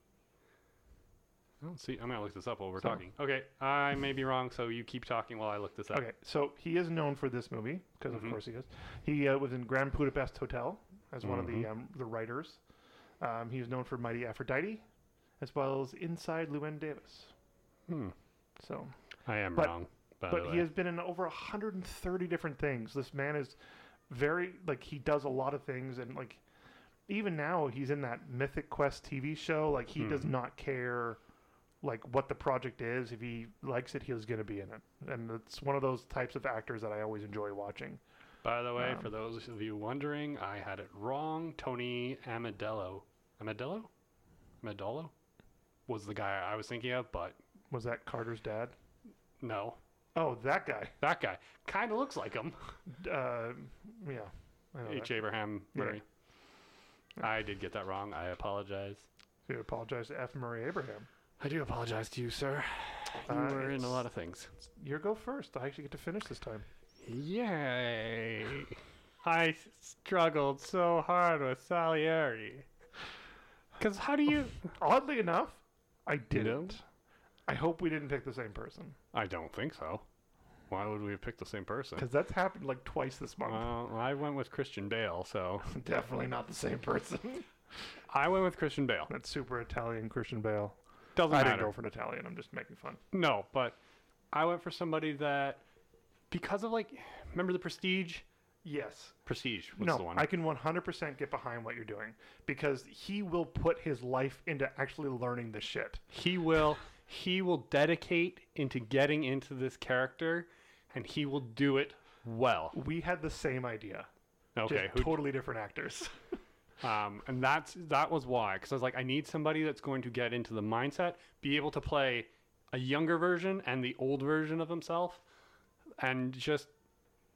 I don't see. I'm gonna look this up while we're So- talking. Okay, I may be wrong, so you keep talking while I look this up. Okay, so he is known for this movie because, Mhm. of course, he is. He uh, was in Grand Budapest Hotel as one of the Mhm. um, the writers. Um, he was known for Mighty Aphrodite, as well as Inside Llewyn Davis. Hmm. So, I am But- wrong. But he has been in over 130 different things. This man is very like he does a lot of things, and like even now he's in that Mythic Quest TV show. Like he does Mhm. not care like what the project is. If he likes it, he's going to be in it, and it's one of those types of actors that I always enjoy watching. By the way, um, for those of you wondering, I had it wrong. Tony Amadello. Amadello? Amadello? Was the guy I was thinking of, but Was that Carter's dad? no. Oh, that guy. That guy. Kind of looks like him. *laughs* Uh, yeah. I know H. that. Abraham Yeah. Murray. I did get that wrong. I apologize. You apologize to F. Murray Abraham. I do apologize to you, sir. You Uh, were in a lot of things. Your go first. I actually get to finish this time. Yay! I struggled so hard with Salieri. Because how do you. *laughs* Oddly enough, I didn't. I hope we didn't pick the same person I don't think so. Why would we have picked the same person? because that's happened like twice this month. Well, I went with Christian Bale, so *laughs* Definitely not the same person. *laughs* I went with Christian Bale. That's super Italian Christian Bale. Doesn't I matter. didn't go for an Italian. I'm just making fun. No, but I went for somebody that, because of like, remember the Prestige? Yes. Prestige was no, the one. I can 100% get behind what you're doing because he will put his life into actually learning the shit. he will he will dedicate into getting into this character, and he will do it well. We had the same idea. Okay, Just totally different actors. *laughs* Um, and that's that was why, because I was like, I need somebody that's going to get into the mindset, be able to play a younger version and the old version of himself, and just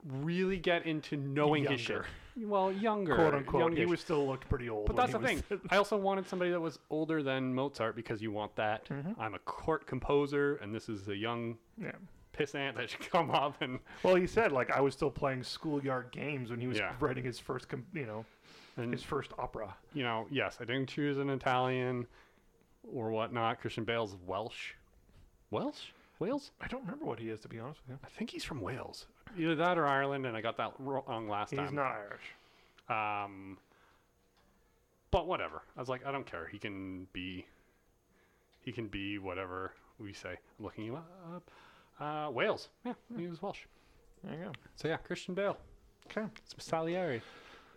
really get into knowing his shit. Well, younger, Quote unquote. He was still looked pretty old. But that's the thing. was- *laughs* I also wanted somebody that was older than Mozart because you want that. Mhm. I'm a court composer, and this is a young yeah. pissant that should come up and Well, he said like I was still playing schoolyard games when he was Yeah. writing his first, com- you know, and his first opera. you know, yes, I didn't choose an Italian or whatnot. Christian Bale's Welsh. Welsh? Wales? I don't remember what he is to be honest with you. I think he's from Wales. Either that or Ireland, and I got that wrong last you. He's time. not Irish. Um, but whatever. I was like, I don't care. He can be. He can be whatever we say. I'm looking him up. Uh, Wales. Yeah, he was Welsh. There you go. So yeah, Christian Bale. Okay. It's Salieri.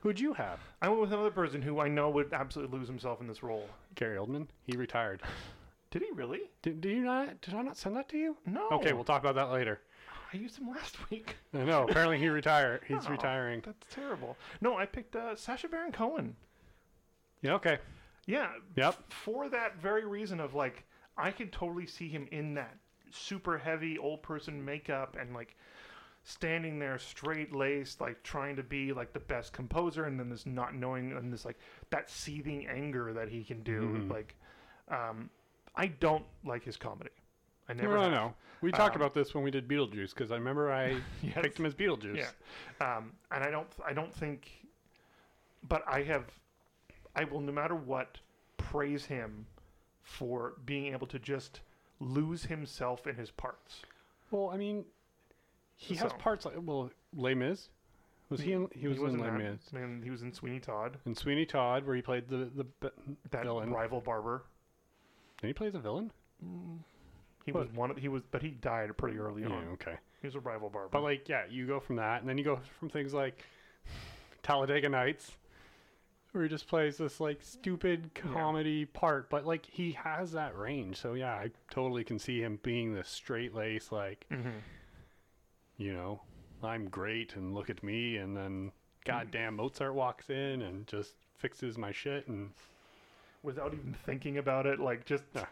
Who'd you have? I went with another person who I know would absolutely lose himself in this role. Gary Oldman. He retired. *laughs* Did he really? Did, did you not? Did I not send that to you? No. Okay, we'll talk about that later. I used him last week. I know. Apparently, he retired. *laughs* He's Oh. retiring. That's terrible. No, I picked uh, Sacha Baron Cohen. Yeah. Okay. Yeah. Yep. For that very reason of like, I could totally see him in that super heavy old person makeup and like standing there straight laced, like trying to be like the best composer, and then this not knowing and this like that seething anger that he can do. Mhm. Like, um, I don't like his comedy. I never. no, have. no. We talked Um, about this when we did Beetlejuice because I remember I *laughs* Yes. picked him as Beetlejuice. Yeah. Um, and I don't. I don't think. But I have. I will, no matter what, praise him for being able to just lose himself in his parts. Well, I mean, he has parts like well, Les Mis. Was he? In, he was in Les Mis. And he was in Sweeney Todd, In Sweeney Todd, where he played the the bi- that Villain. rival barber. Did he play as a villain? He was one. Of, he was, but he died pretty early Yeah, on. okay. He was a rival barber. But like, yeah, you go from that, and then you go from things like Talladega Nights, where he just plays this like stupid comedy part, but like he has that range. So yeah, I totally can see him being this straight lace, like hmm you know, I'm great, and look at me, and then Mm-hmm. goddamn Mozart walks in and just fixes my shit, and without even thinking about it, like just Yeah.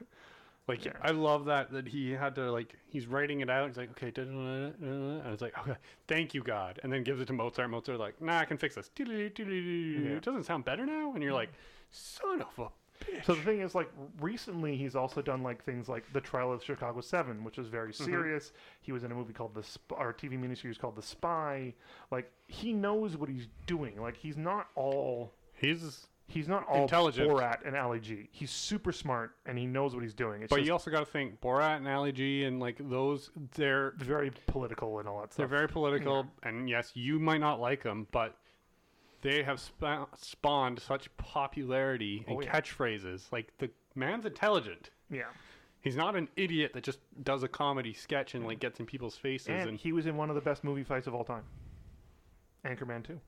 like Yeah. I love that that he had to like he's writing it out. He's like, okay, da- da- da- da- da," and it's like, okay, thank you God, and then gives it to Mozart. Mozart like, nah, I can fix this. Yeah. It doesn't sound better now, and you're like, son of a bitch. So the thing is, like recently, he's also done like things like the Trial of Chicago Seven, which was very Mm-hmm. serious. He was in a movie called the Sp- or TV miniseries called The Spy. Like he knows what he's doing. Like he's not all he's, he's not all Intelligent. Borat and Ali G. He's super smart and he knows what he's doing. It's but just you also got to think Borat and Ali G and like those, they're very political and all that stuff. they're stuff. very political, and yes, you might not like them, but. They have spa- spawned such popularity oh, and Oh, yeah. catchphrases. Like the man's intelligent. yeah. He's not an idiot that just does a comedy sketch and like gets in people's faces And and, he was in one of the best movie fights of all time. Anchorman 2.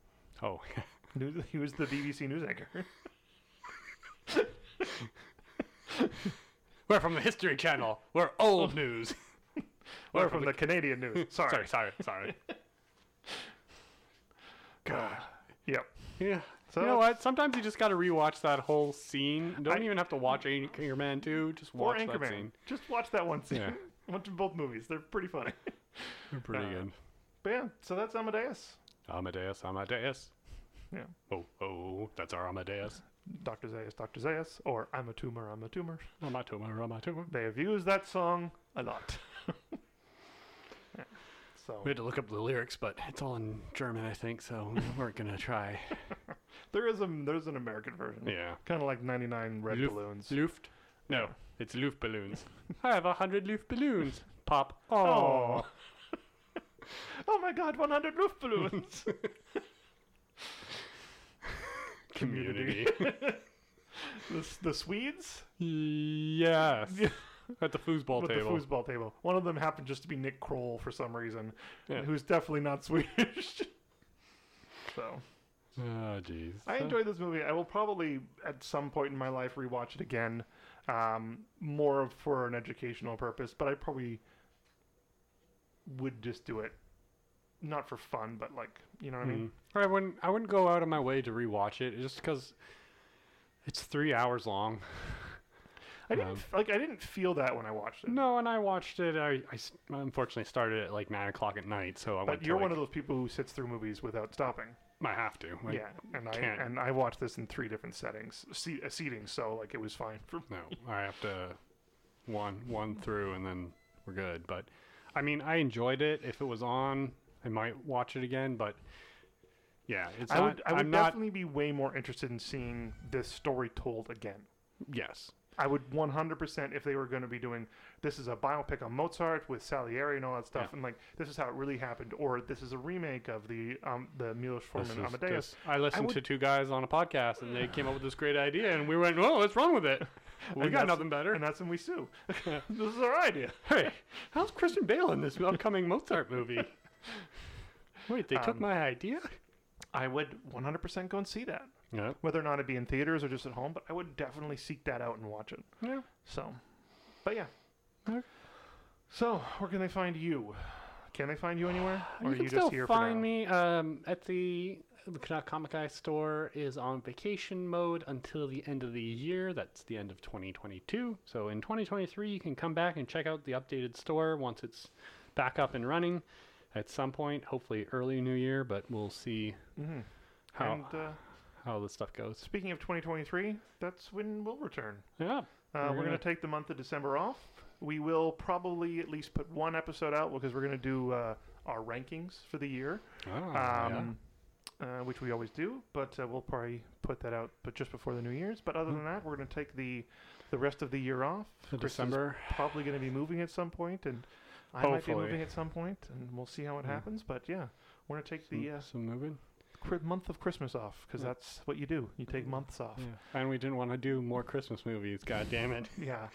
oh *laughs* News- He was the BBC news anchor. we're from the History Channel. We're old news. *laughs* We're from the Canadian news. *laughs* Sorry. sorry, sorry, sorry. *laughs* God. Yep. Yeah. So you know what? Sometimes you just got to rewatch that whole scene. Don't I- even have to watch Anchorman 2. Just Or watch that Anchorman. scene. Just watch that one scene. Yeah. Watch both movies. They're pretty funny. They're pretty Uh, good. But yeah, so that's Amadeus. Amadeus, Amadeus. Yeah. Oh, oh, that's our Amadeus. Dr. Zayas, Dr. Zayas, or I'm a tumor, I'm a tumor. I'm a tumor, I'm a tumor. They have used that song a lot. *laughs* Yeah. So We had to look up the lyrics, but it's all in German, I think, so we *laughs* weren't going to try. there is a there's an American version. Yeah. Kind of like 99 red Luft- balloons. Luft? No, it's Luft balloons. *laughs* I have a hundred Luft balloons. Pop. Oh. Oh. oh my god, 100 Luft balloons. Community. *laughs* the, the Swedes yes. *laughs* At the foosball with table. the foosball table. One of them happened just to be Nick Kroll for some reason, Yeah. who's definitely not Swedish. *laughs* so Oh, jeez. I enjoyed this movie. I will probably at some point in my life rewatch it again, um, more of for an educational purpose. But I probably would just do it, not for fun, but like you know what I mean. Mhm. I wouldn't. I wouldn't go out of my way to rewatch it just because it's three hours long. *laughs* I didn't Um, like. I didn't feel that when I watched it. No, and I watched it. I unfortunately started at like nine o'clock at night, so I went. but you're like, one of those people who sits through movies without stopping. I have to. Like, yeah, and I can't. and I watched this in three different settings, se- uh, seating, so like it was fine for No, I have to one one *laughs* through and then we're good. But I mean, I enjoyed it. If it was on, I might watch it again. But yeah, it's I not. would, I would not. definitely be way more interested in seeing this story told again. Yes. I would 100% if they were going to be doing this is a biopic on Mozart with Salieri and all that stuff, Yeah. and like this is how it really happened, or this is a remake of the um the Milos Forman Amadeus. just- I listened would- to two guys on a podcast and they came up with this great idea and we went, "Whoa, what's wrong with it? *laughs* We got nothing better." And that's when we sue. *laughs* this is our idea. hey, how's Christian Bale in this upcoming Mozart movie? *laughs* Wait, they took Um, my idea? I would 100% go and see that, Yeah. whether or not it be in theaters or just at home. But I would definitely seek that out and watch it. Yeah. So, but yeah. Okay. So, where can they find you? Can they find you anywhere? *sighs* Or you are can you still just here for find now? me um, at the the Canuck Comic Guy store is on vacation mode until the end of the year. That's the end of 2022. So in 2023, you can come back and check out the updated store once it's back up and running at some point, hopefully early New Year. But we'll see Mm-hmm. how And uh, how this stuff goes. speaking of 2023, that's when we'll return. Yeah, we're, We're going gonna- take the month of December off. We will probably at least put one episode out because we're going to do uh, our rankings for the year, Oh, yeah. um, uh, which we always do. But uh, we'll probably put that out, but just before the New Year's. But other Hmm. than that, we're going to take the the rest of the year off. Chris December. probably going to be moving at some point, and I might be moving at some point, and we'll see how it Yeah. happens. But yeah, we're going to take the uh, some moving. cri- month of Christmas off because Yeah. that's what you do. You take months off. Yeah. And we didn't want to do more Christmas movies. God damn it! *laughs* Yeah,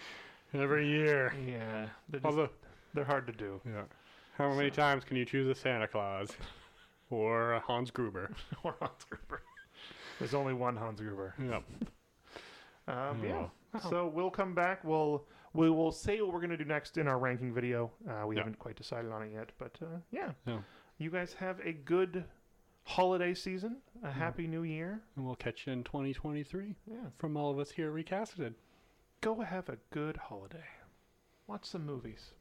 Every year. yeah. They're, just, Although, they're hard to do. yeah. How many times can you choose a Santa Claus or a Hans Gruber? *laughs* or Hans Gruber. There's only one Hans Gruber. Yep. *laughs* Um, yeah. Oh. So we'll come back. We'll we will say what we're gonna do next in our ranking video. Uh, we Yeah. haven't quite decided on it yet, but uh, yeah. Yeah. You guys have a good holiday season. A happy new year. And we'll catch you in 2023 Yeah. from all of us here at Recasted. Go have a good holiday. Watch some movies.